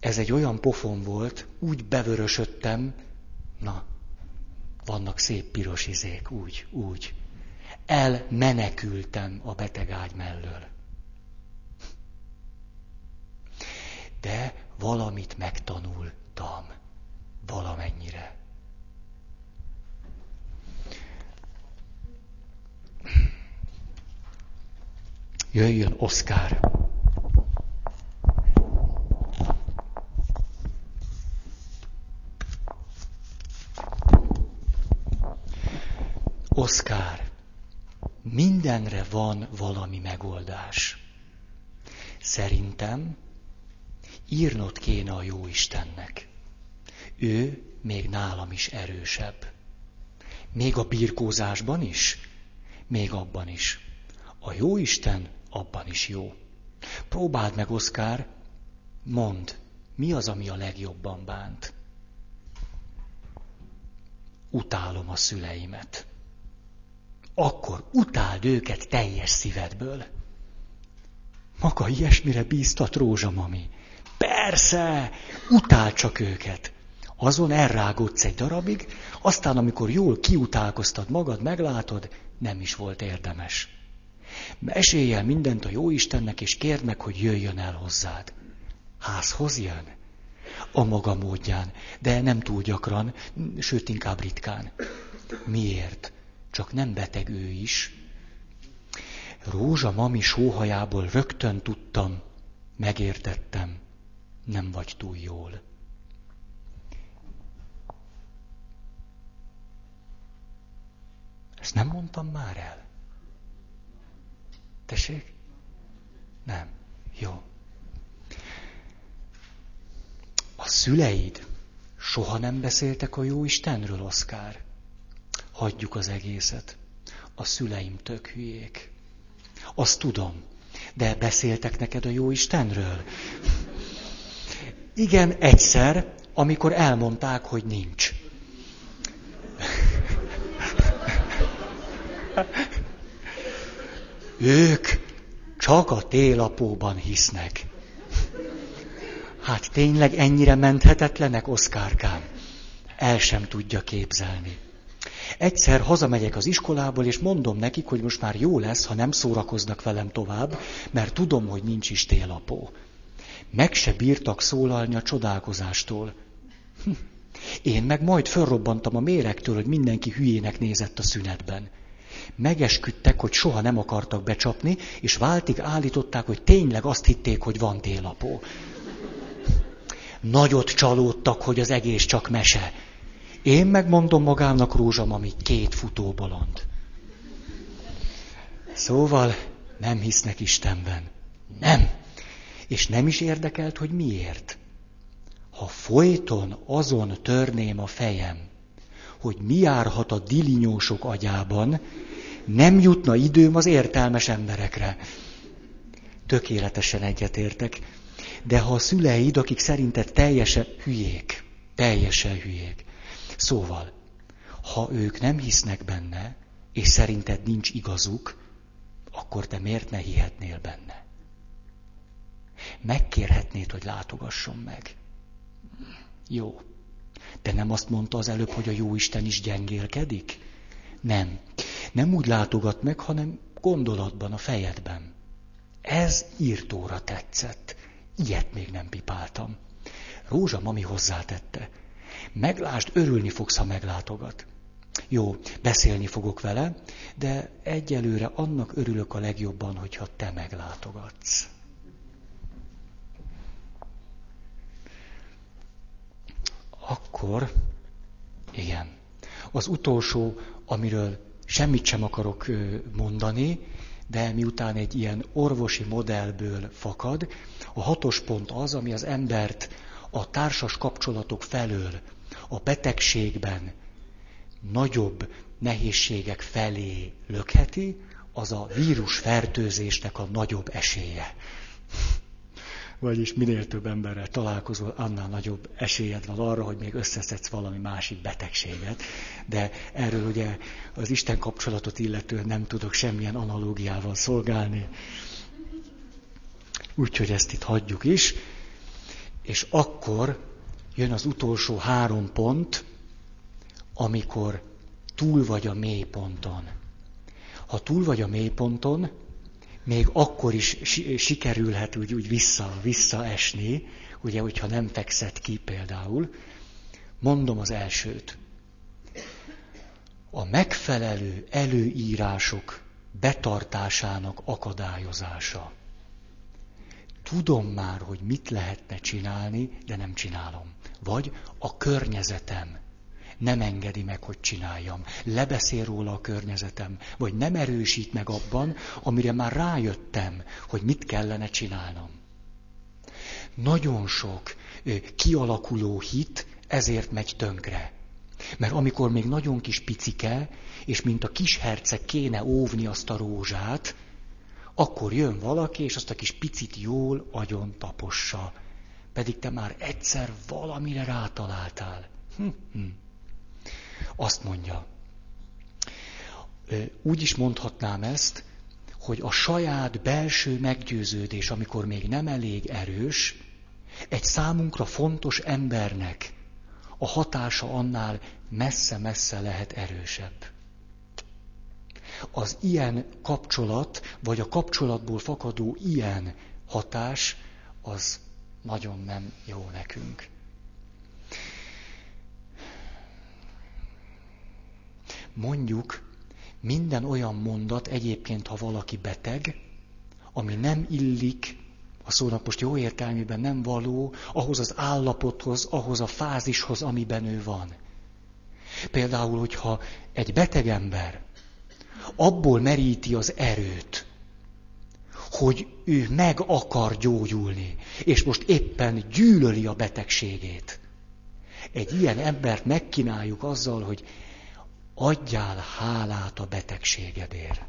Ez egy olyan pofon volt, úgy bevörösödtem, na, vannak szép piros izék, úgy, úgy. Elmenekültem a betegágy mellől. de valamit megtanultam. Valamennyire. Jöjjön Oszkár. Oszkár, mindenre van valami megoldás. Szerintem írnod kéne a jó Istennek. Ő még nálam is erősebb. Még a birkózásban is, még abban is. A jó Isten abban is jó. Próbáld meg, Oszkár, mondd, mi az, ami a legjobban bánt? Utálom a szüleimet. Akkor utáld őket teljes szívedből. Maga ilyesmire bíztat rózsamami. Persze, utál csak őket. Azon elrágódsz egy darabig, aztán amikor jól kiutálkoztad magad, meglátod, nem is volt érdemes. Mesélj el mindent a jó Istennek, és kérd meg, hogy jöjjön el hozzád. Házhoz jön? A maga módján, de nem túl gyakran, sőt inkább ritkán. Miért? Csak nem beteg ő is. Rózsa mami sóhajából rögtön tudtam, megértettem nem vagy túl jól. Ezt nem mondtam már el? Tessék? Nem. Jó. A szüleid soha nem beszéltek a jó Istenről, Oszkár. Hagyjuk az egészet. A szüleim tök hülyék. Azt tudom. De beszéltek neked a jó Istenről? Igen, egyszer, amikor elmondták, hogy nincs. Ők csak a télapóban hisznek. Hát tényleg ennyire menthetetlenek, Oszkárkám? El sem tudja képzelni. Egyszer hazamegyek az iskolából, és mondom nekik, hogy most már jó lesz, ha nem szórakoznak velem tovább, mert tudom, hogy nincs is télapó. Meg se bírtak szólalni a csodálkozástól. Hm. Én meg majd fölrobbantam a méregtől, hogy mindenki hülyének nézett a szünetben. Megesküdtek, hogy soha nem akartak becsapni, és váltig állították, hogy tényleg azt hitték, hogy van télapó. Nagyot csalódtak, hogy az egész csak mese. Én megmondom magámnak rózsam, ami két futóbolond. Szóval nem hisznek Istenben. Nem. És nem is érdekelt, hogy miért. Ha folyton azon törném a fejem, hogy mi járhat a dilinyósok agyában, nem jutna időm az értelmes emberekre. Tökéletesen egyetértek. De ha a szüleid, akik szerinted teljesen hülyék, teljesen hülyék. Szóval, ha ők nem hisznek benne, és szerinted nincs igazuk, akkor te miért ne hihetnél benne? Megkérhetnéd, hogy látogasson meg. Jó. De nem azt mondta az előbb, hogy a jó Isten is gyengélkedik? Nem. Nem úgy látogat meg, hanem gondolatban, a fejedben. Ez írtóra tetszett. Ilyet még nem pipáltam. Rózsa mami hozzátette. Meglásd, örülni fogsz, ha meglátogat. Jó, beszélni fogok vele, de egyelőre annak örülök a legjobban, hogyha te meglátogatsz. Akkor, igen, az utolsó, amiről semmit sem akarok mondani, de miután egy ilyen orvosi modellből fakad, a hatos pont az, ami az embert a társas kapcsolatok felől, a betegségben nagyobb nehézségek felé lökheti, az a vírusfertőzésnek a nagyobb esélye. Vagyis minél több emberrel találkozol, annál nagyobb esélyed van arra, hogy még összeszedsz valami másik betegséget. De erről ugye az Isten kapcsolatot illetően nem tudok semmilyen analógiával szolgálni. Úgyhogy ezt itt hagyjuk is. És akkor jön az utolsó három pont, amikor túl vagy a mélyponton. Ha túl vagy a mélyponton, még akkor is sikerülhet úgy, úgy vissza, visszaesni, ugye, hogyha nem fekszed ki például. Mondom az elsőt. A megfelelő előírások betartásának akadályozása. Tudom már, hogy mit lehetne csinálni, de nem csinálom. Vagy a környezetem nem engedi meg, hogy csináljam. Lebeszél róla a környezetem, vagy nem erősít meg abban, amire már rájöttem, hogy mit kellene csinálnom. Nagyon sok kialakuló hit ezért megy tönkre. Mert amikor még nagyon kis picike, és mint a kis herceg kéne óvni azt a rózsát, akkor jön valaki, és azt a kis picit jól agyon tapossa. Pedig te már egyszer valamire rátaláltál. Hm, hm. Azt mondja, úgy is mondhatnám ezt, hogy a saját belső meggyőződés, amikor még nem elég erős, egy számunkra fontos embernek a hatása annál messze-messze lehet erősebb. Az ilyen kapcsolat, vagy a kapcsolatból fakadó ilyen hatás, az nagyon nem jó nekünk. Mondjuk minden olyan mondat egyébként, ha valaki beteg, ami nem illik, a szónak most jó értelmében nem való, ahhoz az állapothoz, ahhoz a fázishoz, amiben ő van. Például, hogyha egy beteg ember abból meríti az erőt, hogy ő meg akar gyógyulni, és most éppen gyűlöli a betegségét. Egy ilyen embert megkínáljuk azzal, hogy adjál hálát a betegségedért.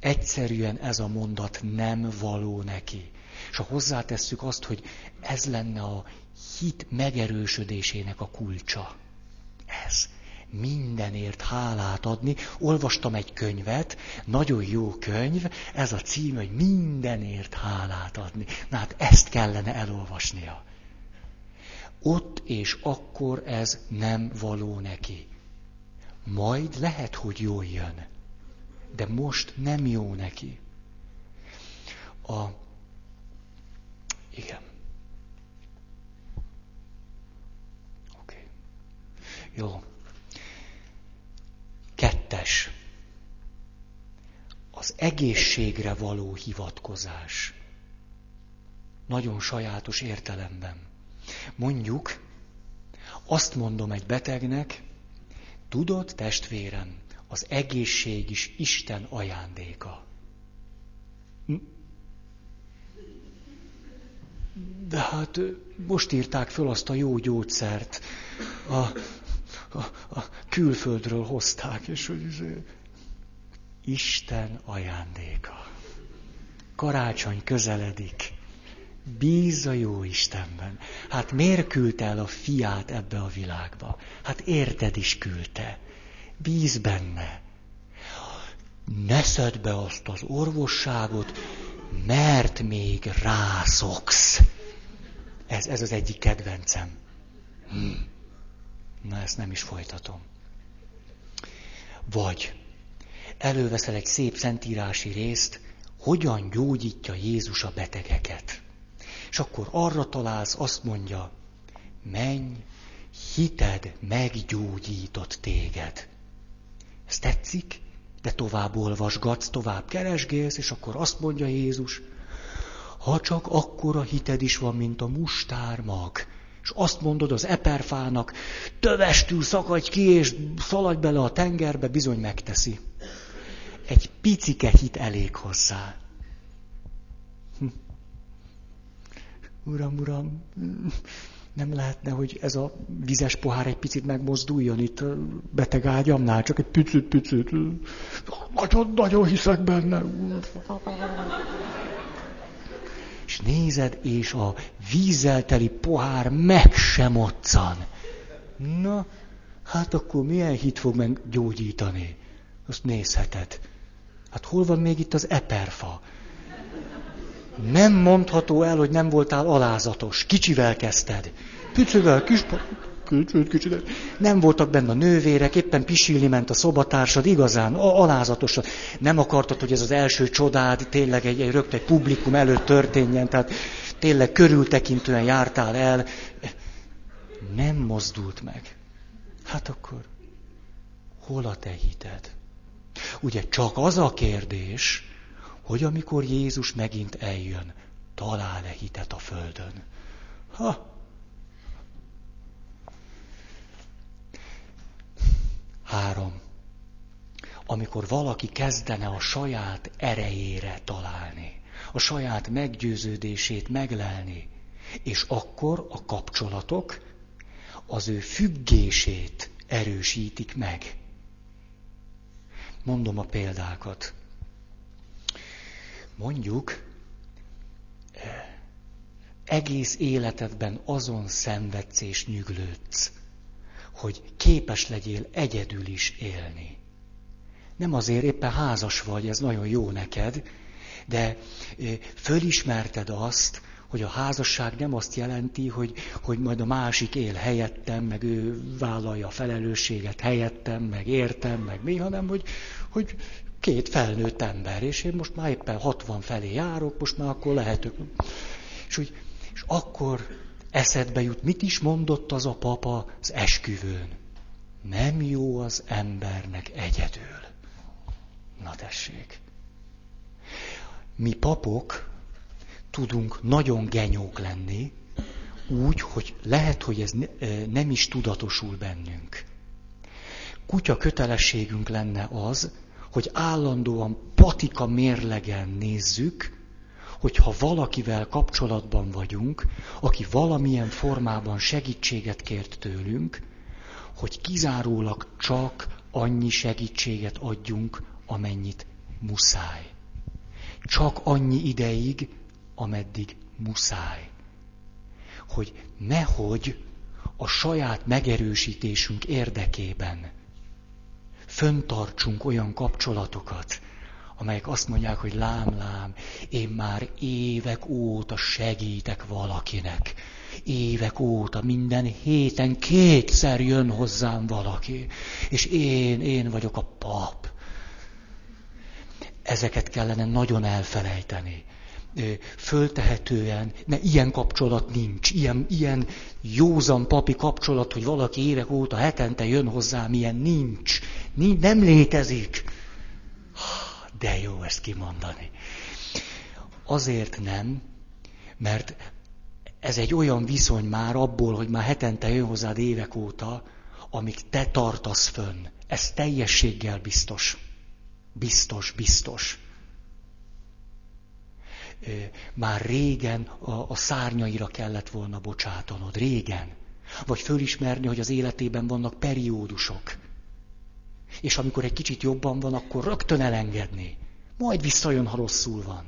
Egyszerűen ez a mondat nem való neki. És ha hozzátesszük azt, hogy ez lenne a hit megerősödésének a kulcsa. Ez. Mindenért hálát adni. Olvastam egy könyvet, nagyon jó könyv, ez a cím, hogy mindenért hálát adni. Na hát ezt kellene elolvasnia. Ott és akkor ez nem való neki. Majd lehet, hogy jól jön, de most nem jó neki. A... Igen. Oké. Okay. Jó. Kettes. Az egészségre való hivatkozás. Nagyon sajátos értelemben. Mondjuk, azt mondom egy betegnek, Tudod, testvérem, az egészség is Isten ajándéka. Hm? De hát most írták föl azt a jó gyógyszert. A, a, a külföldről hozták, és hogy Isten ajándéka. Karácsony közeledik. Bíz a jó Istenben. Hát miért küldte el a fiát ebbe a világba? Hát érted is küldte. Bíz benne. Ne szed be azt az orvosságot, mert még rászoksz. Ez, ez az egyik kedvencem. Hm. Na, ezt nem is folytatom. Vagy előveszel egy szép szentírási részt, hogyan gyógyítja Jézus a betegeket. És akkor arra találsz, azt mondja, menj, hited meggyógyított téged. Ez tetszik? De tovább olvasgatsz, tovább keresgélsz, és akkor azt mondja Jézus, ha csak akkora hited is van, mint a mustármag, és azt mondod az eperfának, tövestül szakadj ki, és szaladj bele a tengerbe, bizony megteszi. Egy picike hit elég hozzá. Uram, uram, nem lehetne, hogy ez a vizes pohár egy picit megmozduljon itt a beteg ágyamnál, csak egy picit, picit. Nagyon, nagyon hiszek benne. És nézed, és a vízzel teli pohár meg sem moccan. Na, hát akkor milyen hit fog meggyógyítani? Azt nézheted. Hát hol van még itt az eperfa? Nem mondható el, hogy nem voltál alázatos. Kicsivel kezdted. Picivel, kis... Kicsit, kicsit. Nem voltak benne a nővérek, éppen pisilni ment a szobatársad, igazán, alázatosan. Nem akartad, hogy ez az első csodád tényleg egy, egy rögtön egy publikum előtt történjen, tehát tényleg körültekintően jártál el. Nem mozdult meg. Hát akkor hol a te hited? Ugye csak az a kérdés, hogy amikor Jézus megint eljön, talál-e hitet a földön? Ha! Három. Amikor valaki kezdene a saját erejére találni, a saját meggyőződését meglelni, és akkor a kapcsolatok az ő függését erősítik meg. Mondom a példákat. Mondjuk, eh, egész életedben azon szenvedsz és nyüglődsz, hogy képes legyél egyedül is élni. Nem azért éppen házas vagy, ez nagyon jó neked, de eh, fölismerted azt, hogy a házasság nem azt jelenti, hogy, hogy majd a másik él helyettem, meg ő vállalja a felelősséget helyettem, meg értem, meg mi, hanem hogy, hogy két felnőtt ember, és én most már éppen 60 felé járok, most már akkor lehetök. És, úgy, és akkor eszedbe jut, mit is mondott az a papa az esküvőn. Nem jó az embernek egyedül. Na tessék. Mi papok tudunk nagyon genyók lenni, úgy, hogy lehet, hogy ez nem is tudatosul bennünk. Kutya kötelességünk lenne az, hogy állandóan patika mérlegen nézzük, hogyha valakivel kapcsolatban vagyunk, aki valamilyen formában segítséget kért tőlünk, hogy kizárólag csak annyi segítséget adjunk, amennyit muszáj. Csak annyi ideig, ameddig muszáj. Hogy nehogy a saját megerősítésünk érdekében föntartsunk olyan kapcsolatokat, amelyek azt mondják, hogy lám, lám, én már évek óta segítek valakinek. Évek óta minden héten kétszer jön hozzám valaki, és én, én vagyok a pap. Ezeket kellene nagyon elfelejteni föltehetően, mert ilyen kapcsolat nincs, ilyen, ilyen józan papi kapcsolat, hogy valaki évek óta hetente jön hozzám, ilyen nincs, nincs nem létezik. De jó ezt kimondani. Azért nem, mert ez egy olyan viszony már abból, hogy már hetente jön hozzád évek óta, amíg te tartasz fönn. Ez teljességgel biztos. Biztos, biztos már régen a, a szárnyaira kellett volna bocsátanod, régen. Vagy fölismerni, hogy az életében vannak periódusok. És amikor egy kicsit jobban van, akkor rögtön elengedni. Majd visszajön, ha rosszul van.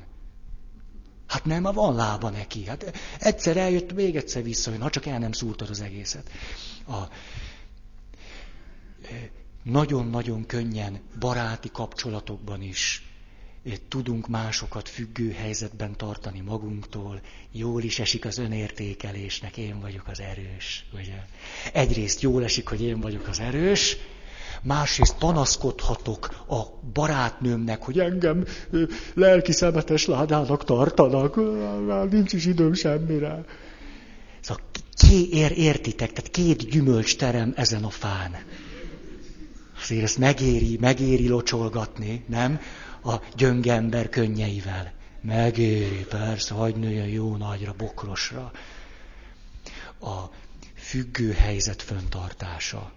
Hát nem, van lába neki. Hát egyszer eljött, még egyszer visszajön, ha csak el nem szúrtad az egészet. A, nagyon-nagyon könnyen baráti kapcsolatokban is tudunk másokat függő helyzetben tartani magunktól, jól is esik az önértékelésnek, én vagyok az erős. Ugye? Egyrészt jól esik, hogy én vagyok az erős, másrészt panaszkodhatok a barátnőmnek, hogy engem lelki szemetes ládának tartanak, nincs is időm semmire. Szóval ké ér, értitek, tehát két gyümölcs terem ezen a fán. Azért ezt megéri, megéri locsolgatni, nem? A gyönge ember könnyeivel. Megéri, persze, hagyd nőjön jó nagyra, bokrosra. A függő helyzet föntartása.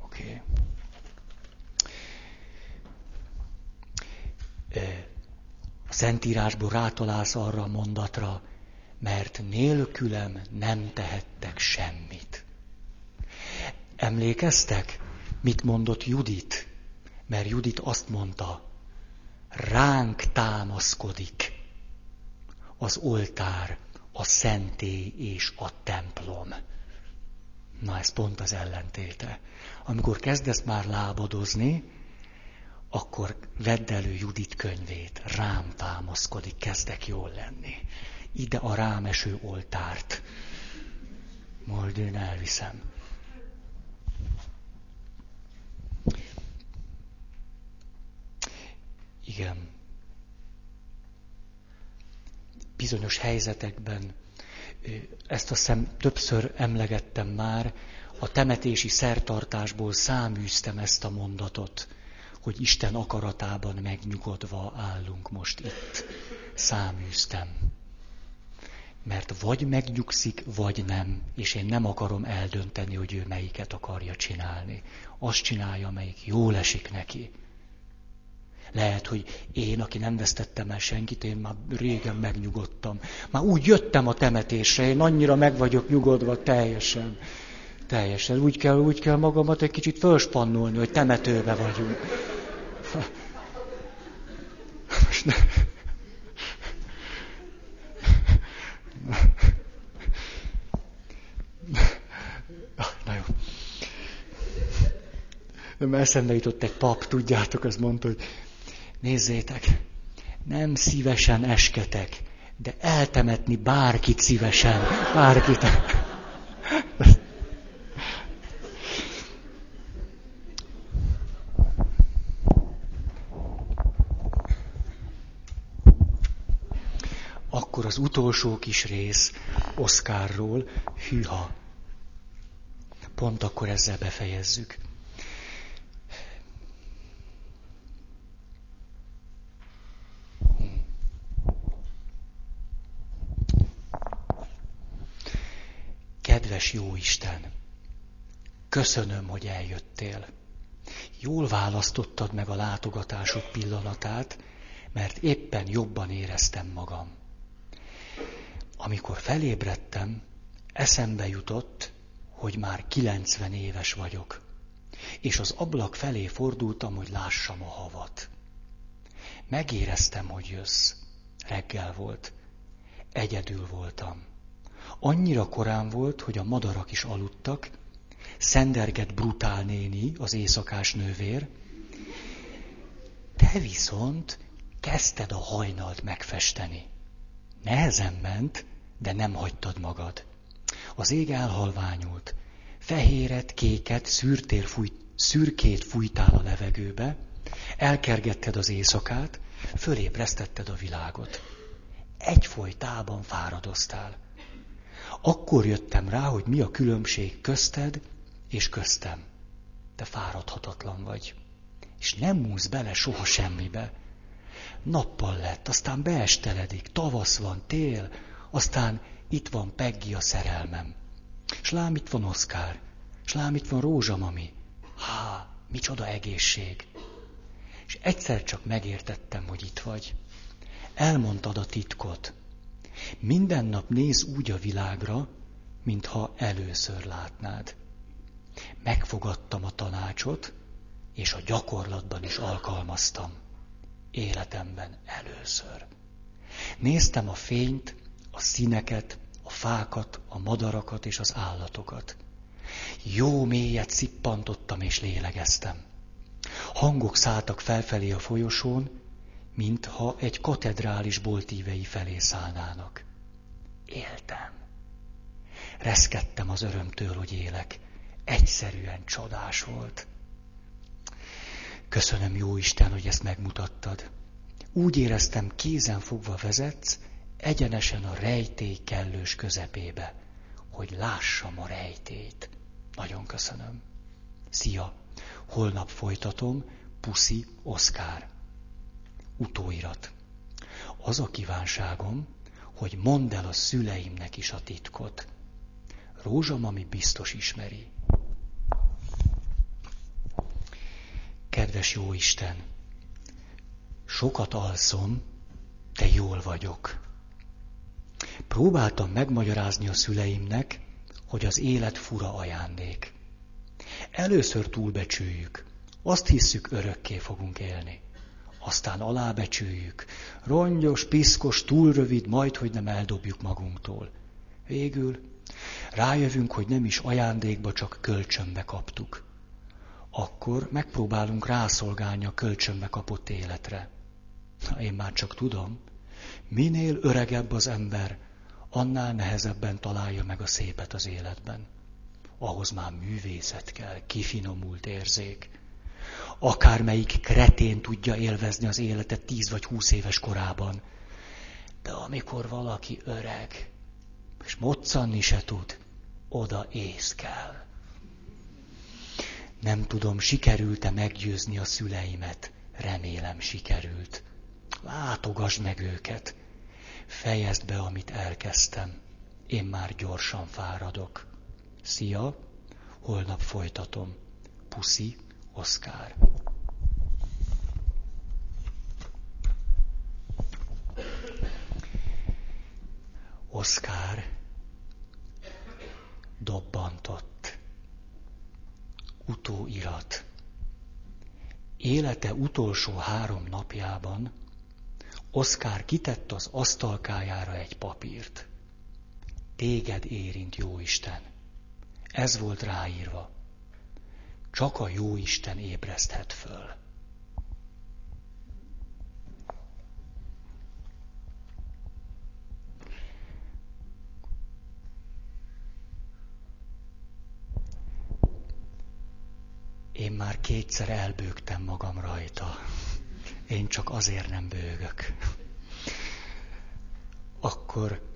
Oké. Okay. A Szentírásból rátalálsz arra a mondatra, mert nélkülem nem tehettek semmit. Emlékeztek, mit mondott Judit? Mert Judit azt mondta, ránk támaszkodik az oltár, a szentély és a templom. Na ez pont az ellentéte. Amikor kezdesz már lábadozni, akkor vedd elő Judit könyvét, rám támaszkodik, kezdek jól lenni. Ide a rámeső oltárt. Majd én elviszem. Igen. Bizonyos helyzetekben, ezt a szem többször emlegettem már, a temetési szertartásból száműztem ezt a mondatot, hogy Isten akaratában megnyugodva állunk most itt. Száműztem. Mert vagy megnyugszik, vagy nem, és én nem akarom eldönteni, hogy ő melyiket akarja csinálni. Azt csinálja, melyik jól esik neki. Lehet, hogy én, aki nem vesztettem el senkit, én már régen megnyugodtam. Már úgy jöttem a temetésre, én annyira meg vagyok nyugodva teljesen. Teljesen. Úgy kell, úgy kell magamat egy kicsit fölspannolni, hogy temetőbe vagyunk. (laughs) Most ne... Na jó. Eszembe jutott egy pap, tudjátok, az mondta, hogy Nézzétek, nem szívesen esketek, de eltemetni bárkit szívesen, bárkit. Akkor az utolsó kis rész Oszkárról, hűha. Pont akkor ezzel befejezzük. Kedves jó Isten, köszönöm, hogy eljöttél. Jól választottad meg a látogatásod pillanatát, mert éppen jobban éreztem magam. Amikor felébredtem, eszembe jutott, hogy már 90 éves vagyok, és az ablak felé fordultam, hogy lássam a havat. Megéreztem, hogy jössz. Reggel volt. Egyedül voltam. Annyira korán volt, hogy a madarak is aludtak, szenderget brutál néni, az éjszakás nővér, te viszont kezdted a hajnalt megfesteni. Nehezen ment, de nem hagytad magad. Az ég elhalványult. Fehéret, kéket, szürtér fújt, szürkét fújtál a levegőbe, elkergetted az éjszakát, fölébresztetted a világot. Egyfolytában fáradoztál. Akkor jöttem rá, hogy mi a különbség közted és köztem. Te fáradhatatlan vagy. És nem múlsz bele soha semmibe. Nappal lett, aztán beesteledik, tavasz van, tél, aztán itt van Peggy a szerelmem. S lám itt van Oszkár, s lám itt van Rózsamami. Há, micsoda egészség. És egyszer csak megértettem, hogy itt vagy. Elmondtad a titkot. Minden nap néz úgy a világra, mintha először látnád. Megfogadtam a tanácsot, és a gyakorlatban is alkalmaztam. Életemben először. Néztem a fényt, a színeket, a fákat, a madarakat és az állatokat. Jó mélyet szippantottam és lélegeztem. Hangok szálltak felfelé a folyosón, mintha egy katedrális boltívei felé szállnának. Éltem. Reszkedtem az örömtől, hogy élek. Egyszerűen csodás volt. Köszönöm, jó Isten, hogy ezt megmutattad. Úgy éreztem, kézen fogva vezetsz, egyenesen a rejtély kellős közepébe, hogy lássam a rejtét. Nagyon köszönöm. Szia! Holnap folytatom, Puszi Oszkár. Utóirat. Az a kívánságom, hogy mondd el a szüleimnek is a titkot. Rózsa mami biztos ismeri. Kedves jó Isten, sokat alszom, de jól vagyok. Próbáltam megmagyarázni a szüleimnek, hogy az élet fura ajándék. Először túlbecsüljük, azt hisszük, örökké fogunk élni. Aztán alábecsüljük, rongyos, piszkos, túl rövid, majd, hogy nem eldobjuk magunktól. Végül rájövünk, hogy nem is ajándékba, csak kölcsönbe kaptuk. Akkor megpróbálunk rászolgálni a kölcsönbe kapott életre. Én már csak tudom, minél öregebb az ember, annál nehezebben találja meg a szépet az életben. Ahhoz már művészet kell, kifinomult érzék. Akármelyik kretén tudja élvezni az életet tíz vagy húsz éves korában. De amikor valaki öreg, és moccanni se tud, oda ész kell. Nem tudom, sikerült-e meggyőzni a szüleimet. Remélem sikerült. Látogass meg őket. Fejezd be, amit elkezdtem. Én már gyorsan fáradok. Szia, holnap folytatom. Puszi, Oszkár. Oszkár dobbantott. Utóirat. Élete utolsó három napjában Oszkár kitett az asztalkájára egy papírt. Téged érint, jó Isten. Ez volt ráírva. Csak a jó Isten ébreszthet föl. Én már kétszer elbőgtem magam rajta. Én csak azért nem bőgök. Akkor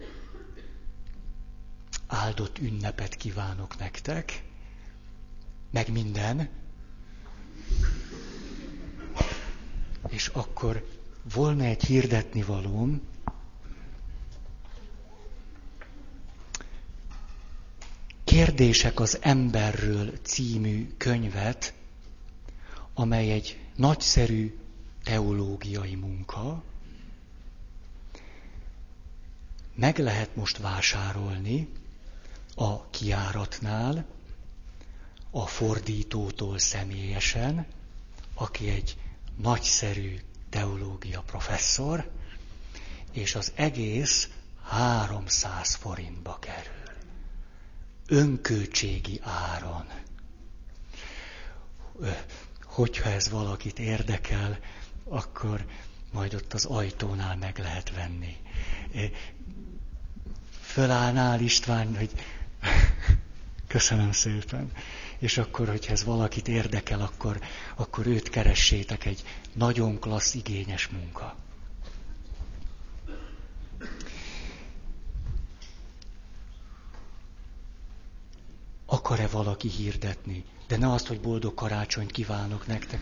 áldott ünnepet kívánok nektek, meg minden. És akkor volna egy hirdetni valóm, Kérdések az emberről című könyvet, amely egy nagyszerű teológiai munka, meg lehet most vásárolni a kiáratnál, a fordítótól személyesen, aki egy nagyszerű teológia professzor, és az egész 300 forintba kerül. Önköltségi áron. Hogyha ez valakit érdekel, akkor majd ott az ajtónál meg lehet venni. Fölállnál István, hogy köszönöm szépen. És akkor, hogyha ez valakit érdekel, akkor, akkor őt keressétek egy nagyon klassz, igényes munka. Akar-e valaki hirdetni? De ne azt, hogy boldog karácsonyt kívánok nektek.